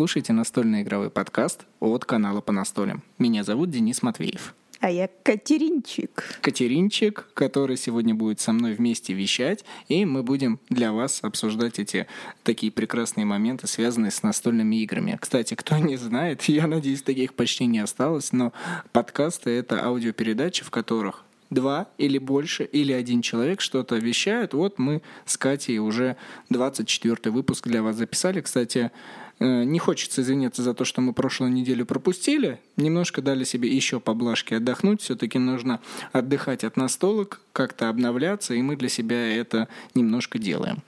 Слушаете настольный игровой подкаст от канала по настолям. Меня зовут Денис Матвеев. А я Катеринчик. Катеринчик, который сегодня будет со мной вместе вещать, и мы будем для вас обсуждать эти такие прекрасные моменты, связанные с настольными играми. Кстати, кто не знает, я надеюсь, таких почти не осталось, но подкасты — это аудиопередачи, в которых два или больше, или один человек что-то вещают. Вот мы с Катей уже 24 выпуск для вас записали. Кстати, не хочется извиняться за то, что мы прошлую неделю пропустили. Немножко дали себе еще поблажки отдохнуть. Все-таки нужно отдыхать от настолок, как-то обновляться, и мы для себя это немножко делаем.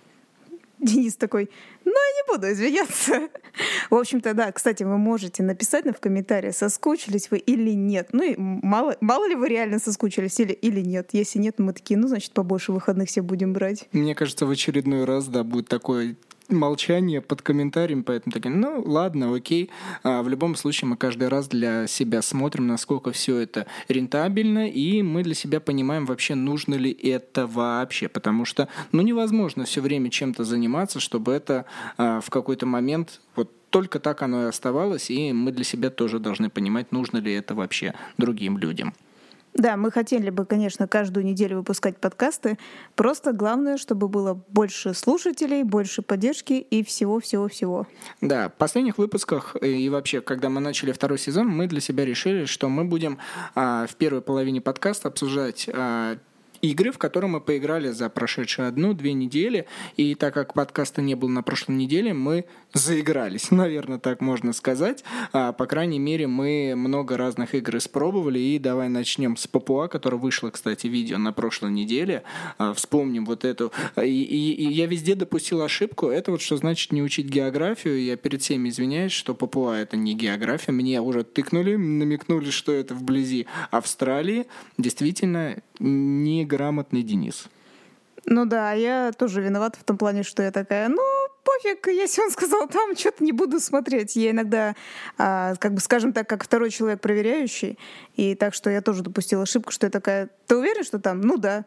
Денис такой, ну, я не буду извиняться. В общем-то, да, кстати, вы можете написать нам в комментариях, соскучились вы или нет. Ну, и мало, мало ли вы реально соскучились или, или нет. Если нет, мы такие, ну, значит, побольше выходных все будем брать. Мне кажется, в очередной раз, да, будет такое молчание под комментарием, поэтому такие, ну ладно, окей. А, в любом случае мы каждый раз для себя смотрим, насколько все это рентабельно, и мы для себя понимаем вообще, нужно ли это вообще, потому что, ну, невозможно все время чем-то заниматься, чтобы это а, в какой-то момент вот только так оно и оставалось, и мы для себя тоже должны понимать, нужно ли это вообще другим людям. Да, мы хотели бы, конечно, каждую неделю выпускать подкасты. Просто главное, чтобы было больше слушателей, больше поддержки и всего-всего-всего. Да, в последних выпусках э, и вообще, когда мы начали второй сезон, мы для себя решили, что мы будем а, в первой половине подкаста обсуждать а, игры, в которые мы поиграли за прошедшие одну-две недели. И так как подкаста не было на прошлой неделе, мы заигрались, наверное, так можно сказать. А, по крайней мере, мы много разных игр испробовали. И давай начнем с Папуа, которая вышла, кстати, видео на прошлой неделе. А, вспомним вот эту. И, и, и я везде допустил ошибку. Это вот что значит не учить географию. Я перед всеми извиняюсь, что Папуа это не география. Мне уже тыкнули, намекнули, что это вблизи Австралии. Действительно, не грамотный Денис. Ну да, я тоже виновата в том плане, что я такая, ну, пофиг, если он сказал там, что-то не буду смотреть. Я иногда, а, как бы, скажем так, как второй человек проверяющий, и так что я тоже допустила ошибку, что я такая, ты уверен, что там? Ну да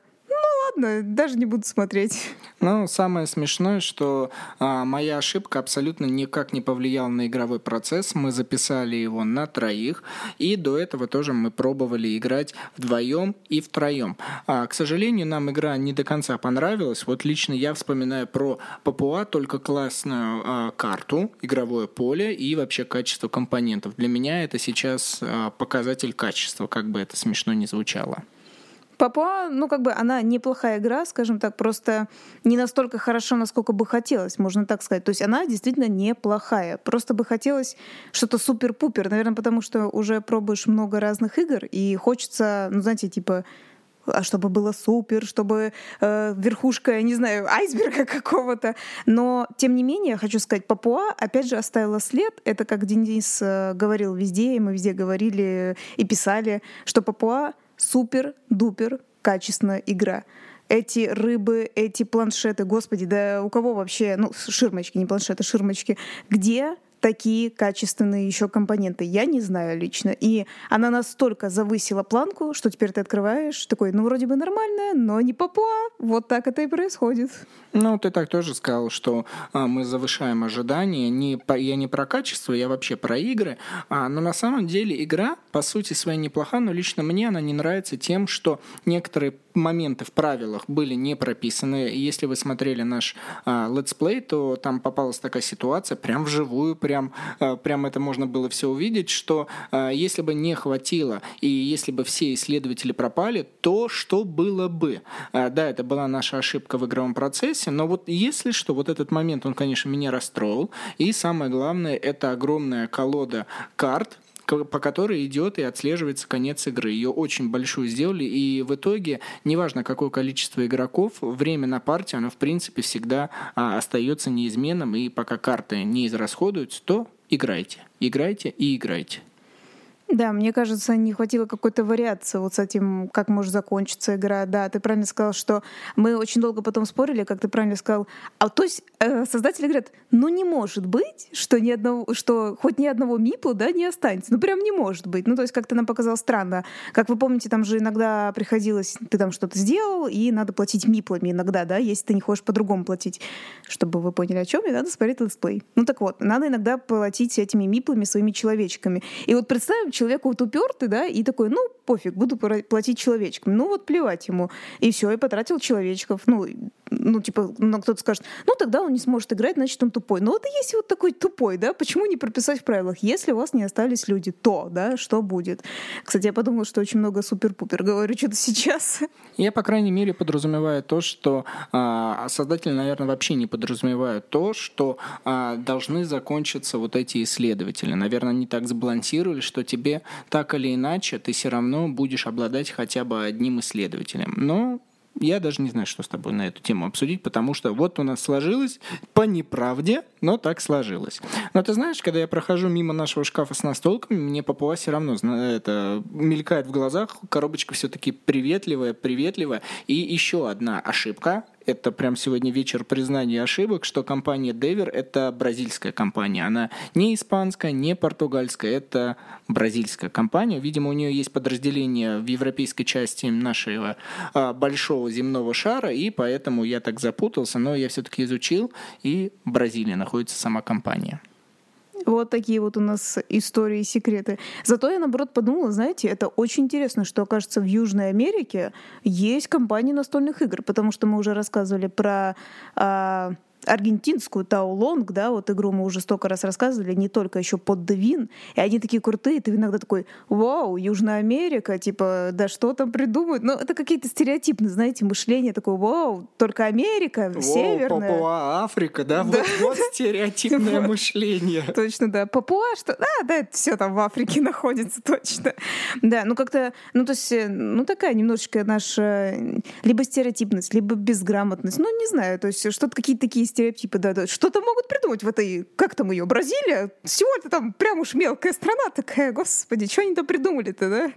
ладно, даже не буду смотреть. Ну, самое смешное, что а, моя ошибка абсолютно никак не повлияла на игровой процесс. Мы записали его на троих, и до этого тоже мы пробовали играть вдвоем и втроем. А, к сожалению, нам игра не до конца понравилась. Вот лично я вспоминаю про Папуа только классную а, карту, игровое поле и вообще качество компонентов. Для меня это сейчас а, показатель качества, как бы это смешно не звучало. Папуа, ну, как бы она неплохая игра, скажем так, просто не настолько хорошо, насколько бы хотелось, можно так сказать. То есть она действительно неплохая. Просто бы хотелось что-то супер-пупер. Наверное, потому что уже пробуешь много разных игр, и хочется, ну, знаете, типа а чтобы было супер, чтобы э, верхушка, я не знаю, айсберга какого-то. Но, тем не менее, хочу сказать, Папуа, опять же, оставила след. Это, как Денис э, говорил везде, и мы везде говорили и писали, что Папуа супер-дупер качественная игра. Эти рыбы, эти планшеты, господи, да у кого вообще, ну, ширмочки, не планшеты, ширмочки, где такие качественные еще компоненты. Я не знаю лично. И она настолько завысила планку, что теперь ты открываешь, такой, ну, вроде бы нормальная, но не папуа. Вот так это и происходит. Ну, ты так тоже сказал, что а, мы завышаем ожидания. Не, по, я не про качество, я вообще про игры. А, но на самом деле игра, по сути своей, неплоха, но лично мне она не нравится тем, что некоторые моменты в правилах были не прописаны. Если вы смотрели наш а, let's play, то там попалась такая ситуация, прям вживую, прям прям, э, прям это можно было все увидеть, что э, если бы не хватило и если бы все исследователи пропали, то что было бы? Э, да, это была наша ошибка в игровом процессе, но вот если что, вот этот момент, он, конечно, меня расстроил. И самое главное, это огромная колода карт, по которой идет и отслеживается конец игры. Ее очень большую сделали, и в итоге, неважно какое количество игроков, время на партию, оно в принципе всегда а, остается неизменным, и пока карты не израсходуются, то играйте. Играйте и играйте. Да, мне кажется, не хватило какой-то вариации вот с этим, как может закончиться игра. Да, ты правильно сказал, что мы очень долго потом спорили, как ты правильно сказал. А то есть э, создатели говорят, ну не может быть, что ни одного, что хоть ни одного мипла, да, не останется. Ну прям не может быть. Ну то есть как-то нам показалось странно. Как вы помните, там же иногда приходилось, ты там что-то сделал, и надо платить миплами иногда, да, если ты не хочешь по-другому платить. Чтобы вы поняли, о чем, и надо смотреть let's play. Ну так вот, надо иногда платить этими миплами своими человечками. И вот представим, человек вот упертый, да, и такой, ну, пофиг, буду платить человечкам. Ну, вот плевать ему. И все, и потратил человечков. Ну, ну, типа, ну, кто-то скажет, ну, тогда он не сможет играть, значит, он тупой. Но вот если вот такой тупой, да, почему не прописать в правилах? Если у вас не остались люди, то, да, что будет? Кстати, я подумала, что очень много супер-пупер говорю что-то сейчас. Я, по крайней мере, подразумеваю то, что а, создатели, наверное, вообще не подразумевают то, что а, должны закончиться вот эти исследователи. Наверное, они так сбалансировали, что тебе так или иначе ты все равно будешь обладать хотя бы одним исследователем. Но я даже не знаю, что с тобой на эту тему обсудить, потому что вот у нас сложилось по неправде, но так сложилось. Но ты знаешь, когда я прохожу мимо нашего шкафа с настолками, мне Папуа все равно это мелькает в глазах, коробочка все-таки приветливая, приветливая. И еще одна ошибка, это прям сегодня вечер признания ошибок, что компания Devir — это бразильская компания. Она не испанская, не португальская, это бразильская компания. Видимо, у нее есть подразделение в европейской части нашего а, большого земного шара, и поэтому я так запутался, но я все-таки изучил, и в Бразилии находится сама компания. Вот такие вот у нас истории и секреты. Зато я, наоборот, подумала, знаете, это очень интересно, что, окажется, в Южной Америке есть компании настольных игр, потому что мы уже рассказывали про а, аргентинскую Таулонг, да, вот игру мы уже столько раз рассказывали, не только еще под Девин, и они такие крутые, ты иногда такой, вау, Южная Америка, типа, да что там придумают? Ну, это какие-то стереотипные, знаете, мышления, такое, вау, только Америка, Воу, северная. Папуа, Африка, да? да. Вот, вот стереотипное мышление. Точно, да. Папуа, что? А, да, это все там в Африке находится, точно. Да, ну как-то, ну то есть, э, ну такая немножечко наша либо стереотипность, либо безграмотность, ну не знаю, то есть что-то какие-то такие стереотипы, да, да. Что-то могут придумать в этой, как там ее, Бразилия? Всего-то там прям уж мелкая страна такая, господи, что они там придумали-то, да?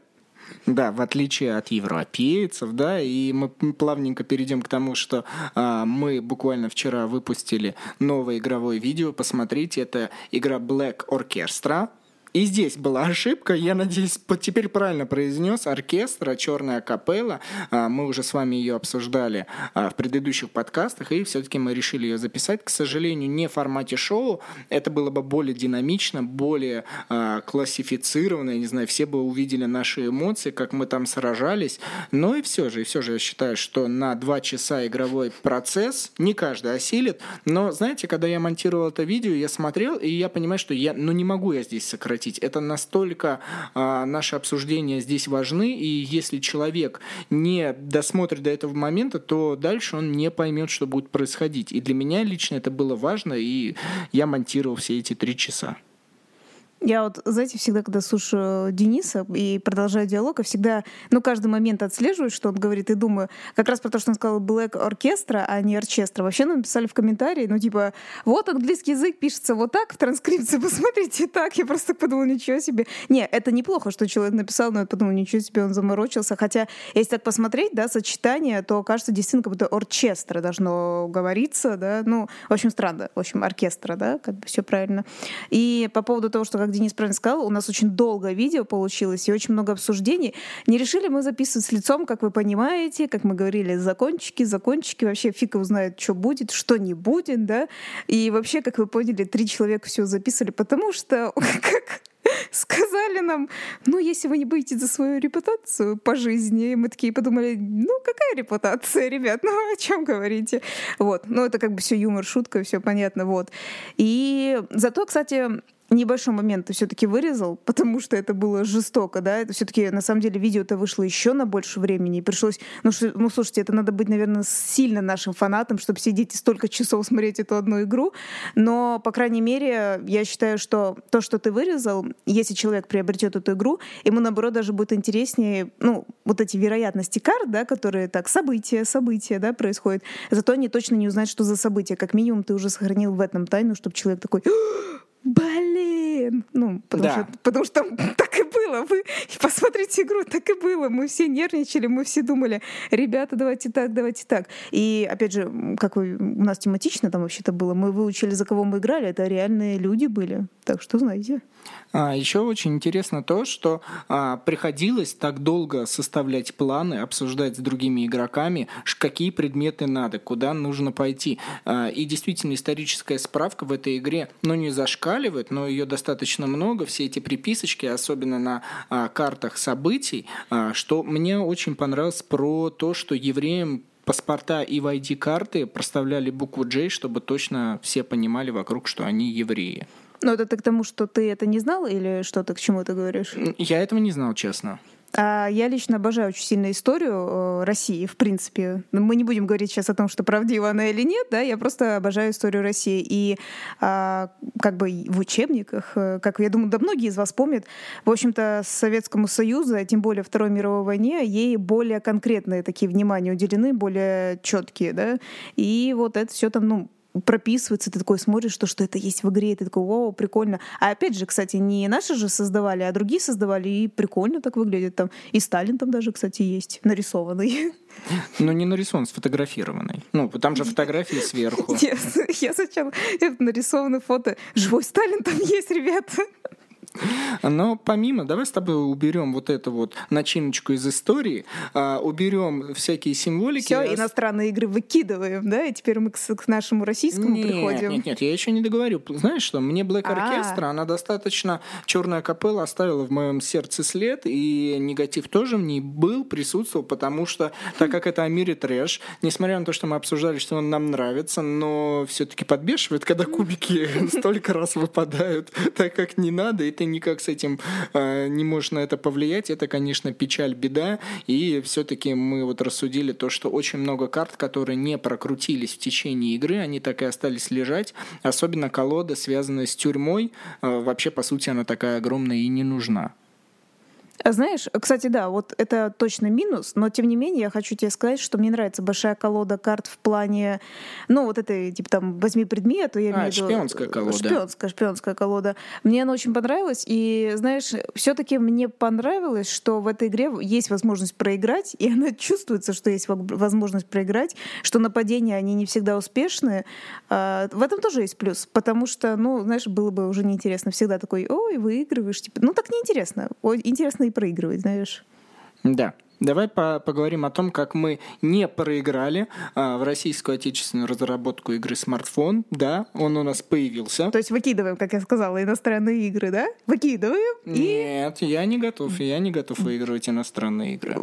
Да, в отличие от европейцев, да, и мы плавненько перейдем к тому, что а, мы буквально вчера выпустили новое игровое видео. Посмотрите, это игра Black Orchestra. И здесь была ошибка, я надеюсь, теперь правильно произнес, оркестра, черная капелла, а, мы уже с вами ее обсуждали а, в предыдущих подкастах, и все-таки мы решили ее записать, к сожалению, не в формате шоу, это было бы более динамично, более а, классифицированно, я не знаю, все бы увидели наши эмоции, как мы там сражались, но и все же, и все же я считаю, что на два часа игровой процесс не каждый осилит, но знаете, когда я монтировал это видео, я смотрел, и я понимаю, что я, ну не могу я здесь сократить прекратить. Это настолько а, наши обсуждения здесь важны, и если человек не досмотрит до этого момента, то дальше он не поймет, что будет происходить. И для меня лично это было важно, и я монтировал все эти три часа. Я вот, знаете, всегда, когда слушаю Дениса и продолжаю диалог, я всегда, ну, каждый момент отслеживаю, что он говорит, и думаю, как раз про то, что он сказал Black Orchestra, а не оркестра. Вообще нам написали в комментарии, ну, типа, вот английский язык пишется вот так в транскрипции, посмотрите так. Я просто подумала, ничего себе. Не, это неплохо, что человек написал, но я подумала, ничего себе, он заморочился. Хотя, если так посмотреть, да, сочетание, то кажется, действительно, как будто оркестра должно говориться, да, ну, в общем, странно, в общем, оркестра, да, как бы все правильно. И по поводу того, что как Денис правильно сказал, у нас очень долгое видео получилось и очень много обсуждений. Не решили мы записывать с лицом, как вы понимаете, как мы говорили, закончики, закончики, вообще фиг узнает, что будет, что не будет, да. И вообще, как вы поняли, три человека все записывали, потому что как сказали нам, ну, если вы не боитесь за свою репутацию по жизни, мы такие подумали, ну, какая репутация, ребят, ну, о чем говорите? Вот, ну, это как бы все юмор, шутка, все понятно, вот. И зато, кстати, небольшой момент ты все-таки вырезал, потому что это было жестоко, да, это все-таки на самом деле видео-то вышло еще на больше времени, и пришлось, ну, ш, ну, слушайте, это надо быть, наверное, сильно нашим фанатом, чтобы сидеть и столько часов смотреть эту одну игру, но, по крайней мере, я считаю, что то, что ты вырезал, если человек приобретет эту игру, ему, наоборот, даже будет интереснее, ну, вот эти вероятности карт, да, которые так, события, события, да, происходят, зато они точно не узнают, что за события, как минимум ты уже сохранил в этом тайну, чтобы человек такой блин, Alien. Ну, потому, Да. что, потому что там так и было. Вы посмотрите игру, так и было. Мы все нервничали, мы все думали, ребята, давайте так, давайте так. И, опять же, как вы, у нас тематично там вообще-то было, мы выучили, за кого мы играли, это реальные люди были. Так что знаете. А, еще очень интересно то, что а, приходилось так долго составлять планы, обсуждать с другими игроками, какие предметы надо, куда нужно пойти. А, и действительно историческая справка в этой игре, ну не зашкаливает, но ее достаточно много, все эти приписочки, особенно на а, картах событий, а, что мне очень понравилось про то, что евреям паспорта и в ID-карты проставляли букву J, чтобы точно все понимали вокруг, что они евреи. Ну, это ты к тому, что ты это не знал или что ты к чему ты говоришь? Я этого не знал, честно. А я лично обожаю очень сильно историю э, России, в принципе. Ну, Мы не будем говорить сейчас о том, что правдива она или нет, да, я просто обожаю историю России. И а, как бы в учебниках, э, как я думаю, да многие из вас помнят, в общем-то, Советскому Союзу, а тем более Второй мировой войне, ей более конкретные такие внимания уделены, более четкие, да. И вот это все там, ну, прописывается, ты такой смотришь, что, что это есть в игре, и ты такой, вау, прикольно. А опять же, кстати, не наши же создавали, а другие создавали, и прикольно так выглядит там. И Сталин там даже, кстати, есть, нарисованный. Но не нарисован, сфотографированный. Ну, там же фотографии сверху. Я сначала это нарисованное фото. Живой Сталин там есть, ребята. Но помимо, давай с тобой уберем вот эту вот начиночку из истории, а, уберем всякие символики. Все, Ос- иностранные игры выкидываем, да, и теперь мы к, нашему российскому Нет, приходим. Нет, нет, я еще не договорю. Знаешь что, мне Black А. Orchestra, она достаточно черная капелла оставила в моем сердце след, и негатив тоже в ней был, присутствовал, потому что, так как это Амири трэш, несмотря на то, что мы обсуждали, что он нам нравится, но все-таки подбешивает, когда кубики столько раз выпадают, так как не надо, и ты никак с этим э, не можешь на это повлиять, это, конечно, печаль, беда, и все-таки мы вот рассудили то, что очень много карт, которые не прокрутились в течение игры, они так и остались лежать, особенно колода, связанная с тюрьмой, э, вообще, по сути, она такая огромная и не нужна. А знаешь, кстати, да, вот это точно минус, но тем не менее я хочу тебе сказать, что мне нравится большая колода карт в плане, ну вот это типа там возьми предмет, я А, имею в виду шпионская колода. шпионская, шпионская колода. Мне она очень понравилась, и знаешь, все-таки мне понравилось, что в этой игре есть возможность проиграть, и она чувствуется, что есть возможность проиграть, что нападения они не всегда успешны. А, В этом тоже есть плюс, потому что, ну, знаешь, было бы уже неинтересно всегда такой, ой, выигрываешь, типа, ну так неинтересно, интересно и проигрывать, знаешь. Да. Давай по- поговорим о том, как мы не проиграли а, в российскую отечественную разработку игры смартфон. Да, он у нас появился. То есть выкидываем, как я сказала, иностранные игры, да? Выкидываем и Нет, я не готов. Я не готов выигрывать иностранные игры.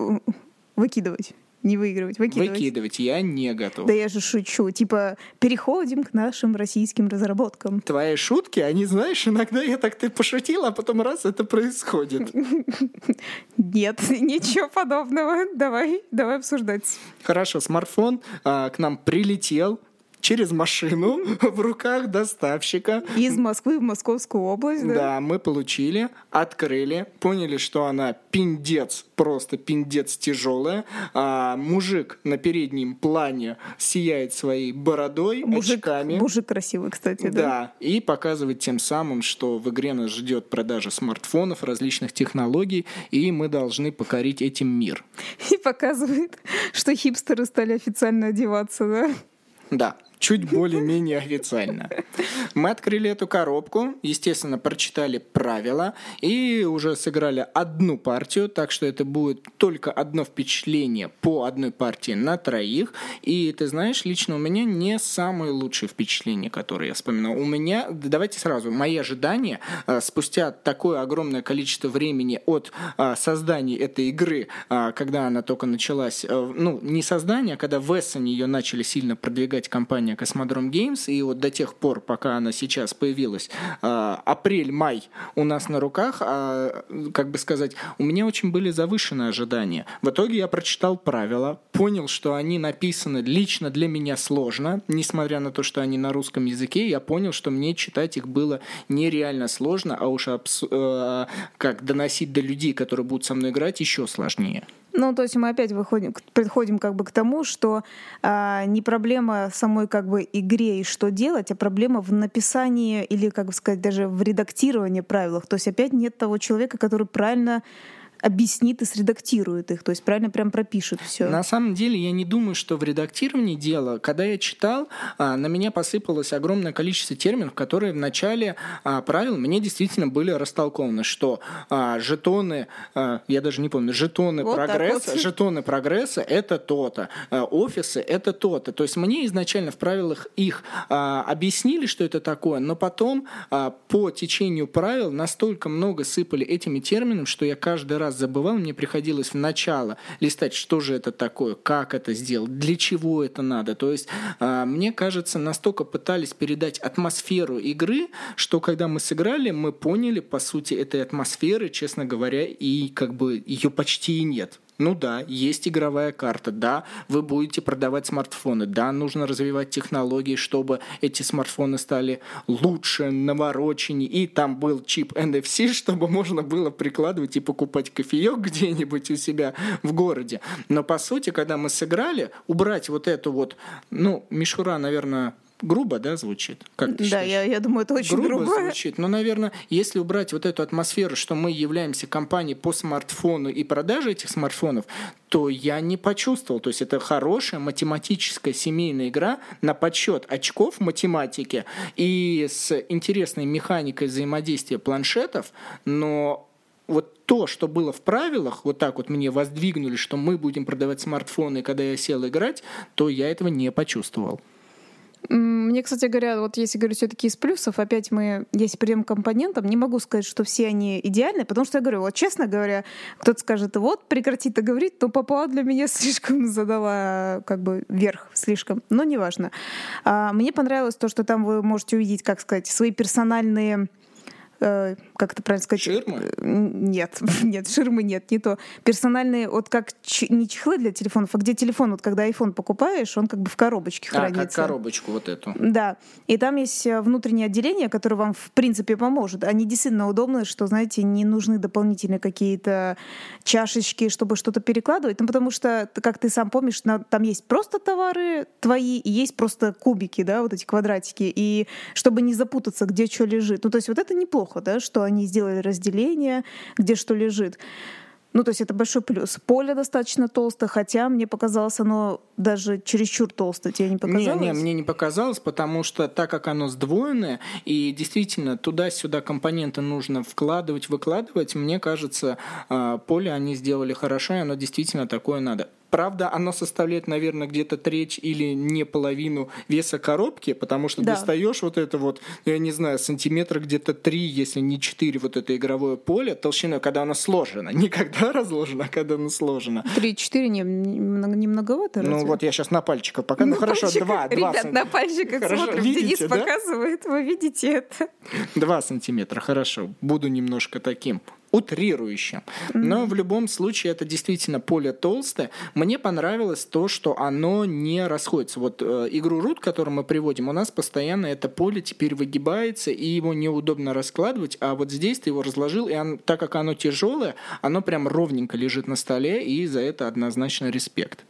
выкидывать. Не выигрывать, выкидывать. Выкидывать я не готов. Да я же шучу. Типа, переходим к нашим российским разработкам. Твои шутки, они, знаешь, иногда я так ты пошутила, а потом раз это происходит. Нет, ничего подобного. Давай, давай обсуждать. Хорошо, смартфон а, к нам прилетел через машину в руках доставщика. Из Москвы в Московскую область, да? Да, мы получили, открыли, поняли, что она пиндец, просто пиндец тяжелая. А, мужик на переднем плане сияет своей бородой, Мужик, очками. мужик красивый, кстати, да. Да, и показывает тем самым, что в игре нас ждет продажа смартфонов, различных технологий, и мы должны покорить этим мир. И показывает, что хипстеры стали официально одеваться, да? Да, чуть более-менее официально. Мы открыли эту коробку, естественно, прочитали правила и уже сыграли одну партию, так что это будет только одно впечатление по одной партии на троих. И ты знаешь, лично у меня не самые лучшие впечатления, которые я вспоминал. У меня, да давайте сразу, мои ожидания э, спустя такое огромное количество времени от э, создания этой игры, э, когда она только началась, э, ну, не создание, а когда в Эссене ее начали сильно продвигать компания Cosmodrome Games, и вот до тех пор, пока она сейчас появилась, э, апрель-май у нас на руках, а, как бы сказать, у меня очень были завышенные ожидания. В итоге я прочитал правила, понял, что они написаны лично для меня сложно, несмотря на то, что они на русском языке, я понял, что мне читать их было нереально сложно, а уж абс- э, как доносить до людей, которые будут со мной играть, еще сложнее. Ну, то есть мы опять выходим, приходим как бы к тому, что а, не проблема самой как бы игре и что делать, а проблема в написании или, как бы сказать, даже в редактировании правилах. То есть опять нет того человека, который правильно объяснит и средактирует их, то есть правильно прям пропишет все. На самом деле я не думаю, что в редактировании дело. Когда я читал, а, на меня посыпалось огромное количество терминов, которые в начале а, правил мне действительно были растолкованы, что а, жетоны, я даже не помню, жетоны вот прогресса, вот. жетоны прогресса это то-то, офисы это то-то. То есть мне изначально в правилах их объяснили, что это такое, но потом по течению правил настолько много сыпали этими терминами, что я каждый раз раз забывал, мне приходилось в начало листать, что же это такое, как это сделать, для чего это надо. То есть, а, мне кажется, настолько пытались передать атмосферу игры, что когда мы сыграли, мы поняли, по сути, этой атмосферы, честно говоря, и как бы ее почти и нет. Ну да, есть игровая карта, да, вы будете продавать смартфоны, да, нужно развивать технологии, чтобы эти смартфоны стали лучше, навороченнее, и там был чип NFC, чтобы можно было прикладывать и покупать кофеек где-нибудь у себя в городе. Но по сути, когда мы сыграли, убрать вот эту вот, ну, мишура, наверное, грубо, да, звучит? Как да, я, я думаю, это очень грубо. грубо. звучит. Но, наверное, если убрать вот эту атмосферу, что мы являемся компанией по смартфону и продаже этих смартфонов, то я не почувствовал. То есть это хорошая математическая семейная игра на подсчет очков математики и с интересной механикой взаимодействия планшетов, но вот то, что было в правилах, вот так вот мне воздвигнули, что мы будем продавать смартфоны, когда я сел играть, то я этого не почувствовал. Мне, кстати говоря, вот если говорить все-таки из плюсов, опять мы, если придем к компонентам, не могу сказать, что все они идеальны, потому что я говорю, вот честно говоря, кто-то скажет, вот, прекрати это говорить, то папа для меня слишком задала как бы верх слишком, но неважно. А, мне понравилось то, что там вы можете увидеть, как сказать, свои персональные Э, как это правильно сказать? Ширмы? Э, нет, нет, ширмы нет, не то. Персональные, вот как не чехлы для телефонов, а где телефон, вот когда iPhone покупаешь, он как бы в коробочке а, хранится. как коробочку вот эту. Да, и там есть э, внутреннее отделение, которое вам в принципе поможет. Они действительно удобны, что, знаете, не нужны дополнительные какие-то чашечки, чтобы что-то перекладывать, ну потому что, как ты сам помнишь, там есть просто товары твои и есть просто кубики, да, вот эти квадратики, и чтобы не запутаться, где что лежит. Ну то есть вот это неплохо, да, что они сделали разделение, где что лежит. Ну, то есть это большой плюс. Поле достаточно толстое, хотя мне показалось оно даже чересчур толстое. Тебе не показалось? Не, не, мне не показалось, потому что так как оно сдвоенное, и действительно туда-сюда компоненты нужно вкладывать, выкладывать, мне кажется, а, поле они сделали хорошо, и оно действительно такое надо. Правда, оно составляет, наверное, где-то треть или не половину веса коробки, потому что да. достаешь вот это вот, я не знаю, сантиметра где-то три, если не четыре вот это игровое поле толщиной, когда оно сложено. Не когда разложено, а когда оно сложено. Три-четыре не, не многовато Ну разве? вот я сейчас на пальчиках пока. Ну, хорошо, два. Ребят, два на пальчиках хорошо, смотрим. Видите, Денис да? показывает, вы видите это. Два сантиметра, хорошо. Буду немножко таким утрирующим. Но в любом случае это действительно поле толстое. Мне понравилось то, что оно не расходится. Вот э, игру Root, которую мы приводим, у нас постоянно это поле теперь выгибается, и его неудобно раскладывать, а вот здесь ты его разложил, и он, так как оно тяжелое, оно прям ровненько лежит на столе, и за это однозначно респект.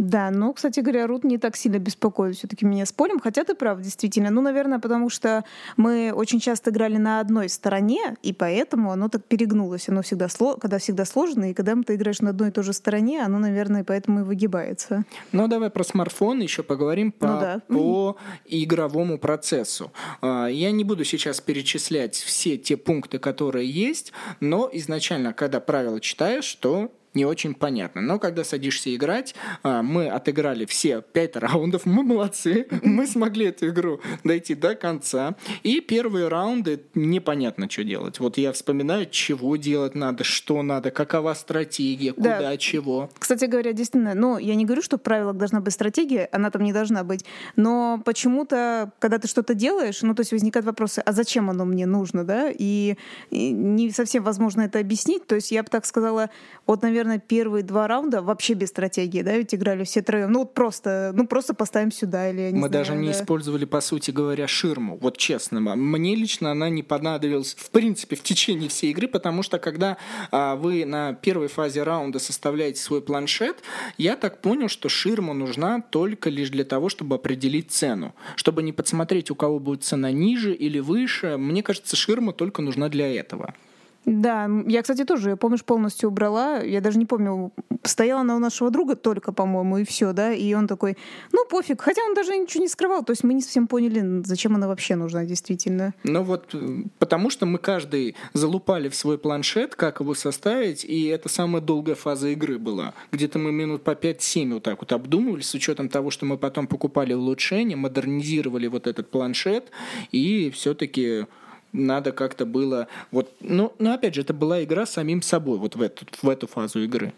Да, ну, кстати говоря, Рут не так сильно беспокоит все-таки меня с полем, хотя ты прав, действительно. Ну, наверное, потому что мы очень часто играли на одной стороне, и поэтому оно так перегнулось. Оно всегда, когда всегда сложно, и когда ты играешь на одной и той же стороне, оно, наверное, поэтому и выгибается. Ну, давай про смартфон еще поговорим по, ну, да. по игровому процессу. А, я не буду сейчас перечислять все те пункты, которые есть, но изначально, когда правила читаешь, то не очень понятно. Но когда садишься играть, а, мы отыграли все пять раундов, мы молодцы, мы смогли эту игру дойти до конца. И первые раунды непонятно, что делать. Вот я вспоминаю, чего делать надо, что надо, какова стратегия, куда, да. чего. Кстати говоря, действительно, ну, я не говорю, что в правилах должна быть стратегия, она там не должна быть, но почему-то, когда ты что-то делаешь, ну, то есть возникают вопросы, а зачем оно мне нужно, да, и, и не совсем возможно это объяснить, то есть я бы так сказала, вот, наверное, наверное, первые два раунда вообще без стратегии, да, ведь играли все троем. Ну вот просто, ну просто поставим сюда или Мы знаю, даже не да. использовали, по сути говоря, ширму. Вот честно, мне лично она не понадобилась, в принципе, в течение всей игры, потому что когда а, вы на первой фазе раунда составляете свой планшет, я так понял, что ширма нужна только лишь для того, чтобы определить цену. Чтобы не подсмотреть, у кого будет цена ниже или выше, мне кажется, ширма только нужна для этого. Да, я, кстати, тоже, помнишь, полностью убрала. Я даже не помню, стояла она у нашего друга только, по-моему, и все, да. И он такой, ну пофиг. Хотя он даже ничего не скрывал. То есть мы не совсем поняли, зачем она вообще нужна, действительно. Ну вот, э, потому что мы каждый залупали в свой планшет, как его составить, и это самая долгая фаза игры была. Где-то мы минут по 5-7 вот так вот обдумывали, с учетом того, что мы потом покупали улучшения, модернизировали вот этот планшет, и все-таки надо как-то было... Вот, ну, но опять же, это была игра с самим собой вот в эту, в эту фазу игры.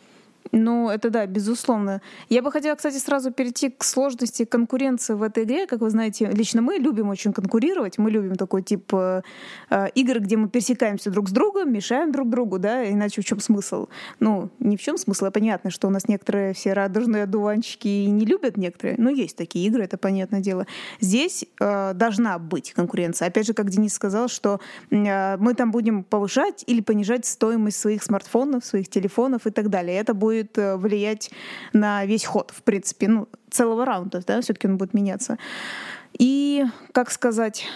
Ну, это да, безусловно. Я бы хотела, кстати, сразу перейти к сложности конкуренции в этой игре. Как вы знаете, лично мы любим очень конкурировать. Мы любим такой тип э, э, игр, где мы пересекаемся друг с другом, мешаем друг другу, да, иначе в чем смысл? Ну, не в чем смысл, а понятно, что у нас некоторые все радужные одуванчики и не любят некоторые, но есть такие игры, это понятное дело. Здесь э, должна быть конкуренция. Опять же, как Денис сказал, что э, мы там будем повышать или понижать стоимость своих смартфонов, своих телефонов и так далее. Это будет э, влиять на весь ход, в принципе, ну, целого раунда, да, все-таки он будет меняться. И, как сказать,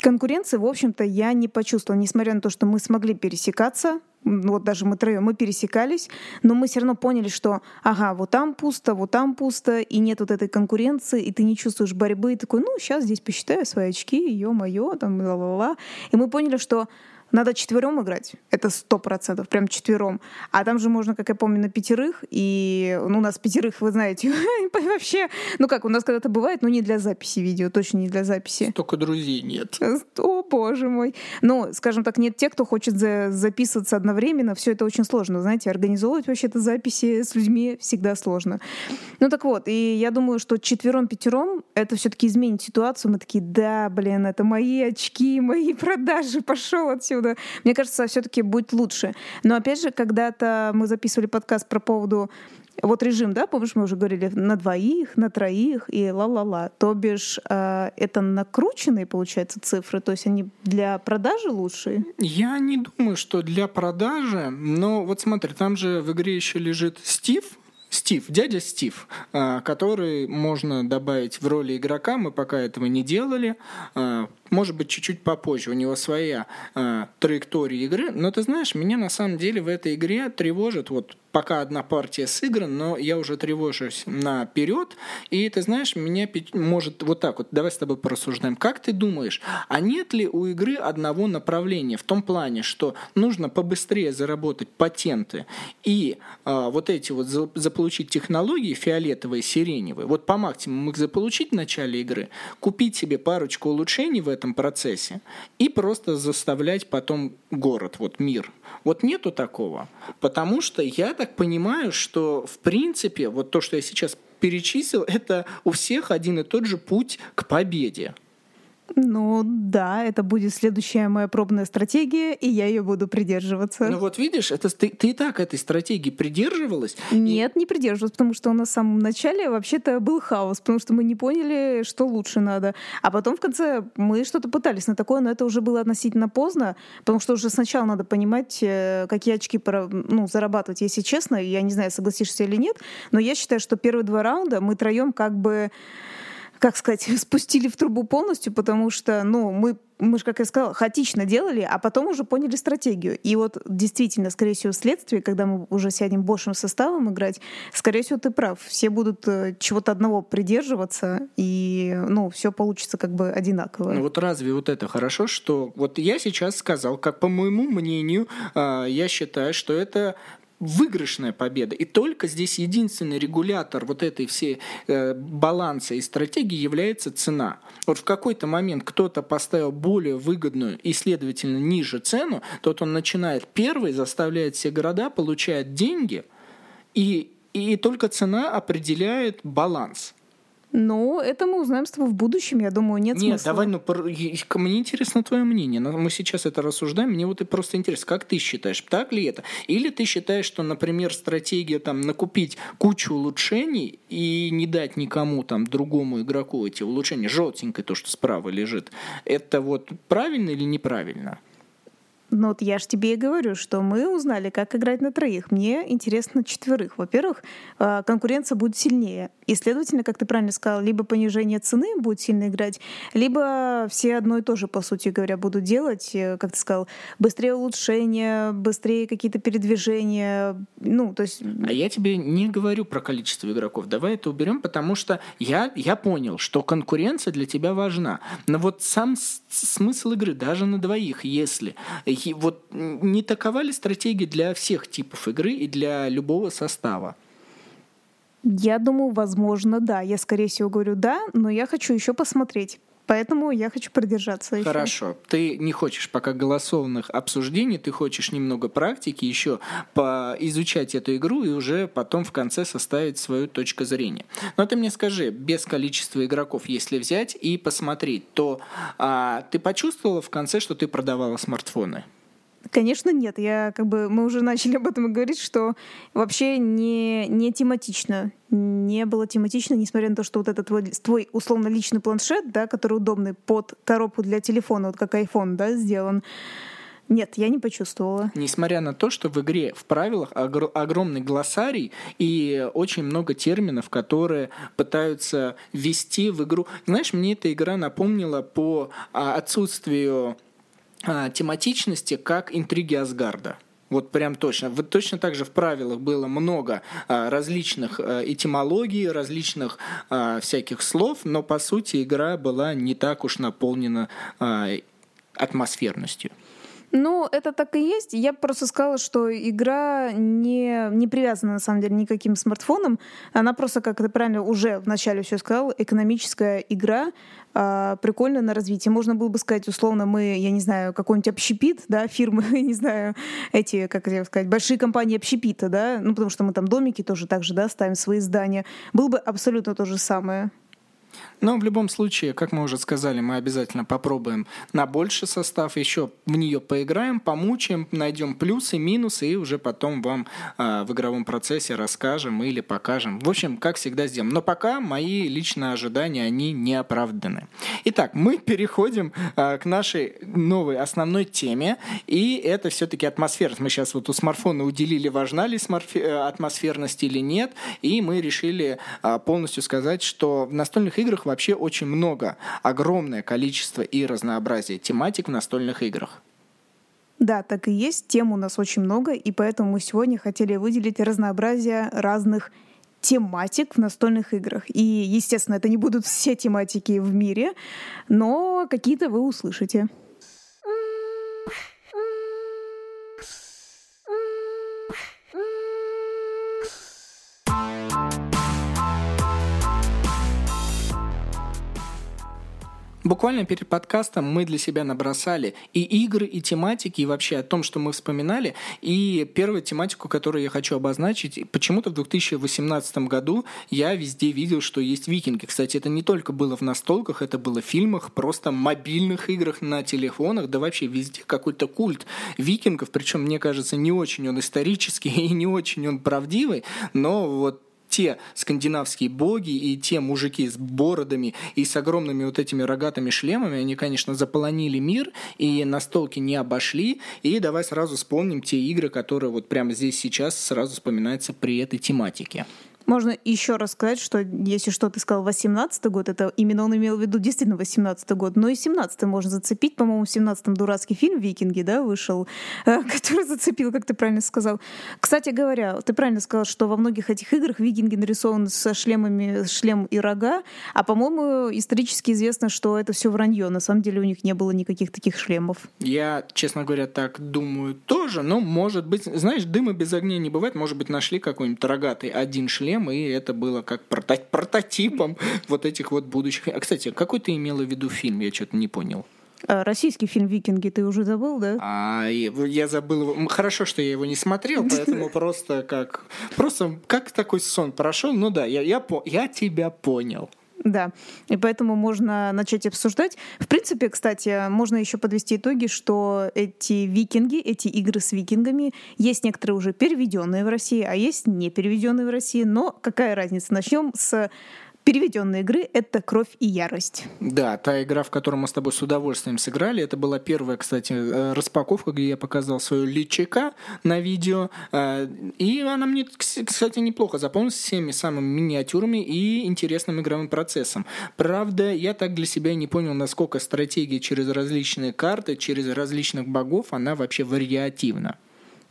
конкуренции, в общем-то, я не почувствовала, несмотря на то, что мы смогли пересекаться, вот даже мы троем, мы пересекались, но мы все равно поняли, что, ага, вот там пусто, вот там пусто, и нет вот этой конкуренции, и ты не чувствуешь борьбы, и такой, ну, сейчас здесь посчитаю свои очки, ё-моё, там, ла-ла-ла. И мы поняли, что надо четвером играть, это сто процентов, прям четвером. А там же можно, как я помню, на пятерых, и ну, у нас пятерых, вы знаете, вообще, ну как, у нас когда-то бывает, но не для записи видео, точно не для записи. Только друзей нет. О, боже мой. Ну, скажем так, нет тех, кто хочет за- записываться одновременно. Все это очень сложно. Знаете, организовывать вообще-то записи с людьми всегда сложно. Ну так вот, и я думаю, что четвером-пятером это все-таки изменит ситуацию. Мы такие, да, блин, это мои очки, мои продажи, пошел отсюда. Мне кажется, все-таки будет лучше. Но опять же, когда-то мы записывали подкаст про поводу вот режим, да, помнишь, мы уже говорили на двоих, на троих и ла-ла-ла. То бишь, э, это накрученные, получается, цифры, то есть они для продажи лучшие? Я не думаю, что для продажи, но вот смотри, там же в игре еще лежит Стив, Стив, дядя Стив, а, который можно добавить в роли игрока, мы пока этого не делали. Может быть, чуть-чуть попозже. У него своя а, траектория игры. Но ты знаешь, меня на самом деле в этой игре тревожит вот пока одна партия сыграна, но я уже тревожусь наперед. И ты знаешь, меня может вот так вот. Давай с тобой порассуждаем. Как ты думаешь, а нет ли у игры одного направления в том плане, что нужно побыстрее заработать патенты и а, вот эти вот за- заполучить технологии фиолетовые, сиреневые, вот по максимуму их заполучить в начале игры, купить себе парочку улучшений в этом процессе и просто заставлять потом город, вот мир. Вот нету такого. Потому что я так понимаю, что в принципе вот то, что я сейчас перечислил, это у всех один и тот же путь к победе. Ну да, это будет следующая моя пробная стратегия, и я ее буду придерживаться. Ну вот видишь, это ты, ты и так этой стратегии придерживалась. Нет, не придерживалась, потому что у нас в самом начале вообще-то был хаос, потому что мы не поняли, что лучше надо. А потом в конце мы что-то пытались на такое, но это уже было относительно поздно, потому что уже сначала надо понимать, э, какие очки пора- ну, зарабатывать. Если честно, я не знаю, согласишься или нет, но я считаю, что первые два раунда мы троем как бы как сказать, спустили в трубу полностью, потому что, ну, мы, мы же, как я сказала, хаотично делали, а потом уже поняли стратегию. И вот действительно, скорее всего, вследствие, когда мы уже сядем большим составом играть, скорее всего, ты прав. Все будут э, чего-то одного придерживаться, и, ну, все получится как бы одинаково. Ну вот разве вот это хорошо, что вот я сейчас сказал, как по моему мнению, а, я считаю, что это выигрышная победа. И только здесь единственный регулятор вот этой всей э, баланса и стратегии является цена. Вот в какой-то момент кто-то поставил более выгодную и, следовательно, ниже цену, тот он начинает первый, заставляет все города, получает деньги, и, и только цена определяет баланс. Ну, это мы узнаем с тобой в будущем, я думаю, нет, нет смысла. давай, ну, мне интересно твое мнение. Мы сейчас это рассуждаем, мне вот и просто интересно, как ты считаешь, так ли это? Или ты считаешь, что, например, стратегия там накупить кучу улучшений и не дать никому там другому игроку эти улучшения, желтенькое то, что справа лежит, это вот правильно или неправильно? Ну вот я же тебе и говорю, что мы узнали, как играть на троих. Мне интересно четверых. Во-первых, а, конкуренция будет сильнее. И, следовательно, как ты правильно сказал, либо понижение цены будет сильно играть, либо все одно и то же, по сути говоря, будут делать, э, как ты сказал, быстрее улучшения, быстрее какие-то передвижения. Ну, то есть... А я тебе не говорю про количество игроков. Давай это уберем, потому что я, я понял, что конкуренция для тебя важна. Но вот сам смысл игры, даже на двоих, если вот не такова ли стратегия для всех типов игры и для любого состава? Я думаю, возможно, да. Я, скорее всего, говорю да, но я хочу еще посмотреть. Поэтому я хочу продержаться. Хорошо. Еще. Ты не хочешь пока голосованных обсуждений, ты хочешь немного практики, еще поизучать эту игру и уже потом в конце составить свою точку зрения. Но ты мне скажи, без количества игроков, если взять и посмотреть, то а, ты почувствовала в конце, что ты продавала смартфоны? Конечно, нет. Я как бы мы уже начали об этом говорить, что вообще не, не тематично. Не было тематично, несмотря на то, что вот этот твой, твой условно личный планшет, да, который удобный под коробку для телефона, вот как iPhone, да, сделан. Нет, я не почувствовала. Несмотря на то, что в игре в правилах огр- огромный глоссарий и очень много терминов, которые пытаются ввести в игру. Знаешь, мне эта игра напомнила по а, отсутствию а, тематичности, как интриги Асгарда. Вот прям точно. Вот точно так же в правилах было много а, различных а, этимологий, различных а, всяких слов, но по сути игра была не так уж наполнена а, атмосферностью. Ну, это так и есть. Я просто сказала, что игра не, не привязана, на самом деле, никаким смартфоном. Она просто, как ты правильно уже вначале все сказал, экономическая игра, э, прикольная на развитие. Можно было бы сказать, условно, мы, я не знаю, какой-нибудь общепит, да, фирмы, не знаю, эти, как я сказать, большие компании общепита, да, ну, потому что мы там домики тоже так же, да, ставим свои здания. Было бы абсолютно то же самое. Но в любом случае, как мы уже сказали, мы обязательно попробуем на больший состав, еще в нее поиграем, помучаем, найдем плюсы, минусы и уже потом вам э, в игровом процессе расскажем или покажем. В общем, как всегда сделаем. Но пока мои личные ожидания, они не оправданы. Итак, мы переходим э, к нашей новой основной теме, и это все-таки атмосферность. Мы сейчас вот у смартфона уделили, важна ли э, атмосферность или нет, и мы решили э, полностью сказать, что в настольных играх вообще очень много, огромное количество и разнообразие тематик в настольных играх. Да, так и есть. Тем у нас очень много, и поэтому мы сегодня хотели выделить разнообразие разных тематик в настольных играх. И, естественно, это не будут все тематики в мире, но какие-то вы услышите. Буквально перед подкастом мы для себя набросали и игры, и тематики, и вообще о том, что мы вспоминали. И первую тематику, которую я хочу обозначить, почему-то в 2018 году я везде видел, что есть викинги. Кстати, это не только было в настолках, это было в фильмах, просто мобильных играх на телефонах, да вообще везде какой-то культ викингов. Причем, мне кажется, не очень он исторический и не очень он правдивый, но вот те скандинавские боги и те мужики с бородами и с огромными вот этими рогатыми шлемами, они, конечно, заполонили мир и настолки не обошли. И давай сразу вспомним те игры, которые вот прямо здесь сейчас сразу вспоминаются при этой тематике. Можно еще раз сказать, что если что, ты сказал 18 год, это именно он имел в виду действительно 18 год, но и 17 можно зацепить. По-моему, в 17-м дурацкий фильм «Викинги», да, вышел, э, который зацепил, как ты правильно сказал. Кстати говоря, ты правильно сказал, что во многих этих играх викинги нарисованы со шлемами, шлем и рога, а, по-моему, исторически известно, что это все вранье. На самом деле у них не было никаких таких шлемов. Я, честно говоря, так думаю тоже, но, может быть, знаешь, дыма без огня не бывает, может быть, нашли какой-нибудь рогатый один шлем, шлем, и это было как прото- прототипом вот этих вот будущих. А, кстати, какой ты имела в виду фильм? Я что-то не понял. А, российский фильм «Викинги» ты уже забыл, да? А, я забыл его. Хорошо, что я его не смотрел, поэтому просто как... Просто как такой сон прошел. Ну да, я, я, я тебя понял. Да, и поэтому можно начать обсуждать. В принципе, кстати, можно еще подвести итоги, что эти викинги, эти игры с викингами, есть некоторые уже переведенные в России, а есть не переведенные в России. Но какая разница? Начнем с переведенной игры это «Кровь и ярость». Да, та игра, в которой мы с тобой с удовольствием сыграли, это была первая, кстати, э, распаковка, где я показал свою личика на видео, э, и она мне, кстати, неплохо запомнилась всеми самыми миниатюрами и интересным игровым процессом. Правда, я так для себя не понял, насколько стратегия через различные карты, через различных богов, она вообще вариативна.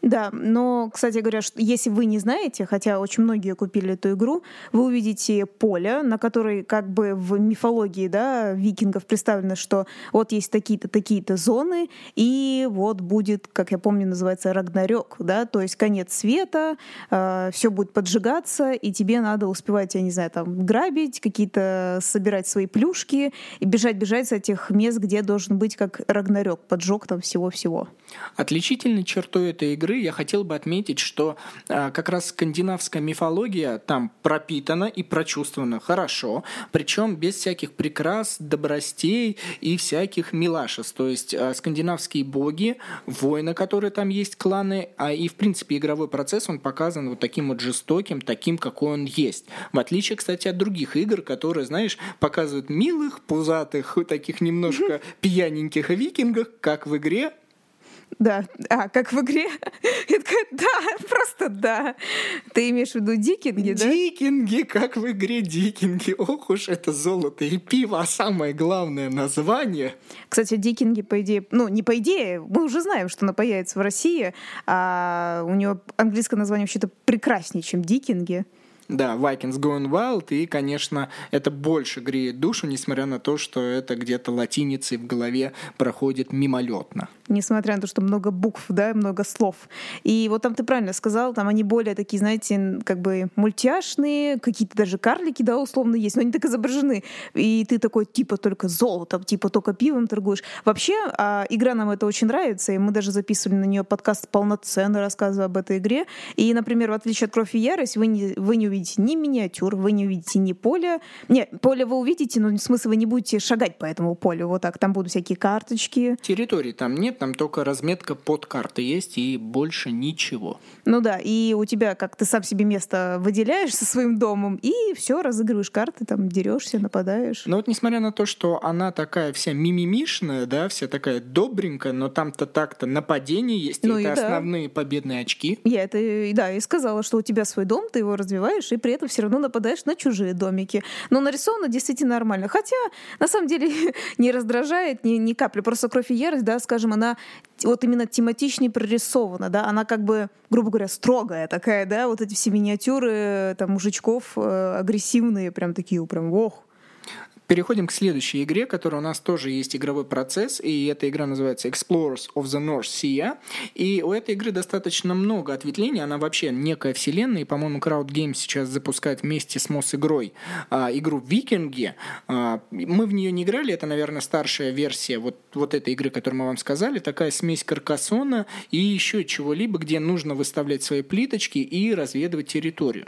Да, но, кстати говоря, если вы не знаете, хотя очень многие купили эту игру, вы увидите поле, на которой как бы в мифологии да, викингов представлено, что вот есть такие-то, такие-то зоны, и вот будет, как я помню, называется Рагнарёк, да, то есть конец света, э, все будет поджигаться, и тебе надо успевать, я не знаю, там, грабить, какие-то собирать свои плюшки и бежать-бежать с этих мест, где должен быть как Рагнарёк, поджог там всего-всего. Отличительной чертой этой игры игры я хотел бы отметить, что э, как раз скандинавская мифология там пропитана и прочувствована хорошо, причем без всяких прикрас, добростей и всяких милашес. То есть э, скандинавские боги, воины, которые там есть, кланы, а и в принципе игровой процесс, он показан вот таким вот жестоким, таким, какой он есть. В отличие, кстати, от других игр, которые, знаешь, показывают милых, пузатых, таких немножко пьяненьких викингов, как в игре да, а, как в игре. Я такая, да, просто да. Ты имеешь в виду дикинги, да? Дикинги, как в игре дикинги. Ох уж это золото и пиво, а самое главное название. Кстати, дикинги, по идее, ну, не по идее, мы уже знаем, что она появится в России, а у нее английское название вообще-то прекраснее, чем дикинги. Да, Vikings Going Wild, и, конечно, это больше греет душу, несмотря на то, что это где-то латиницей в голове проходит мимолетно. Несмотря на то, что много букв, да, много слов. И вот там ты правильно сказал, там они более такие, знаете, как бы мультяшные, какие-то даже карлики, да, условно есть, но они так изображены. И ты такой, типа, только золотом, типа, только пивом торгуешь. Вообще, а, игра нам это очень нравится, и мы даже записывали на нее подкаст полноценно, рассказывая об этой игре. И, например, в отличие от «Кровь и ярость», вы не, вы не увидите увидите ни миниатюр, вы не увидите ни поля. Нет, поле вы увидите, но смысл вы не будете шагать по этому полю. Вот так. Там будут всякие карточки. Территории там нет, там только разметка под карты есть и больше ничего. Ну да, и у тебя, как ты сам себе место выделяешь со своим домом, и все, разыгрываешь карты, там дерешься, нападаешь. Но вот несмотря на то, что она такая вся мимимишная, да, вся такая добренькая, но там-то так-то нападение есть, ну, и это и основные да. победные очки. Я это, да, и сказала, что у тебя свой дом, ты его развиваешь, и при этом все равно нападаешь на чужие домики. Но нарисовано действительно нормально. Хотя, на самом деле, не раздражает ни, ни капли. Просто «Кровь и ярость», да, скажем, она вот именно тематичнее прорисована, да, она как бы, грубо говоря, строгая такая, да, вот эти все миниатюры, там, мужичков э, агрессивные, прям такие, прям, ох, Переходим к следующей игре, которая у нас тоже есть игровой процесс, и эта игра называется Explorers of the North Sea. И у этой игры достаточно много ответвлений, она вообще некая вселенная, и, по-моему, Crowd Games сейчас запускает вместе с МОС игрой а, игру Викинги. А, мы в нее не играли, это, наверное, старшая версия вот, вот этой игры, которую мы вам сказали, такая смесь Каркасона и еще чего-либо, где нужно выставлять свои плиточки и разведывать территорию.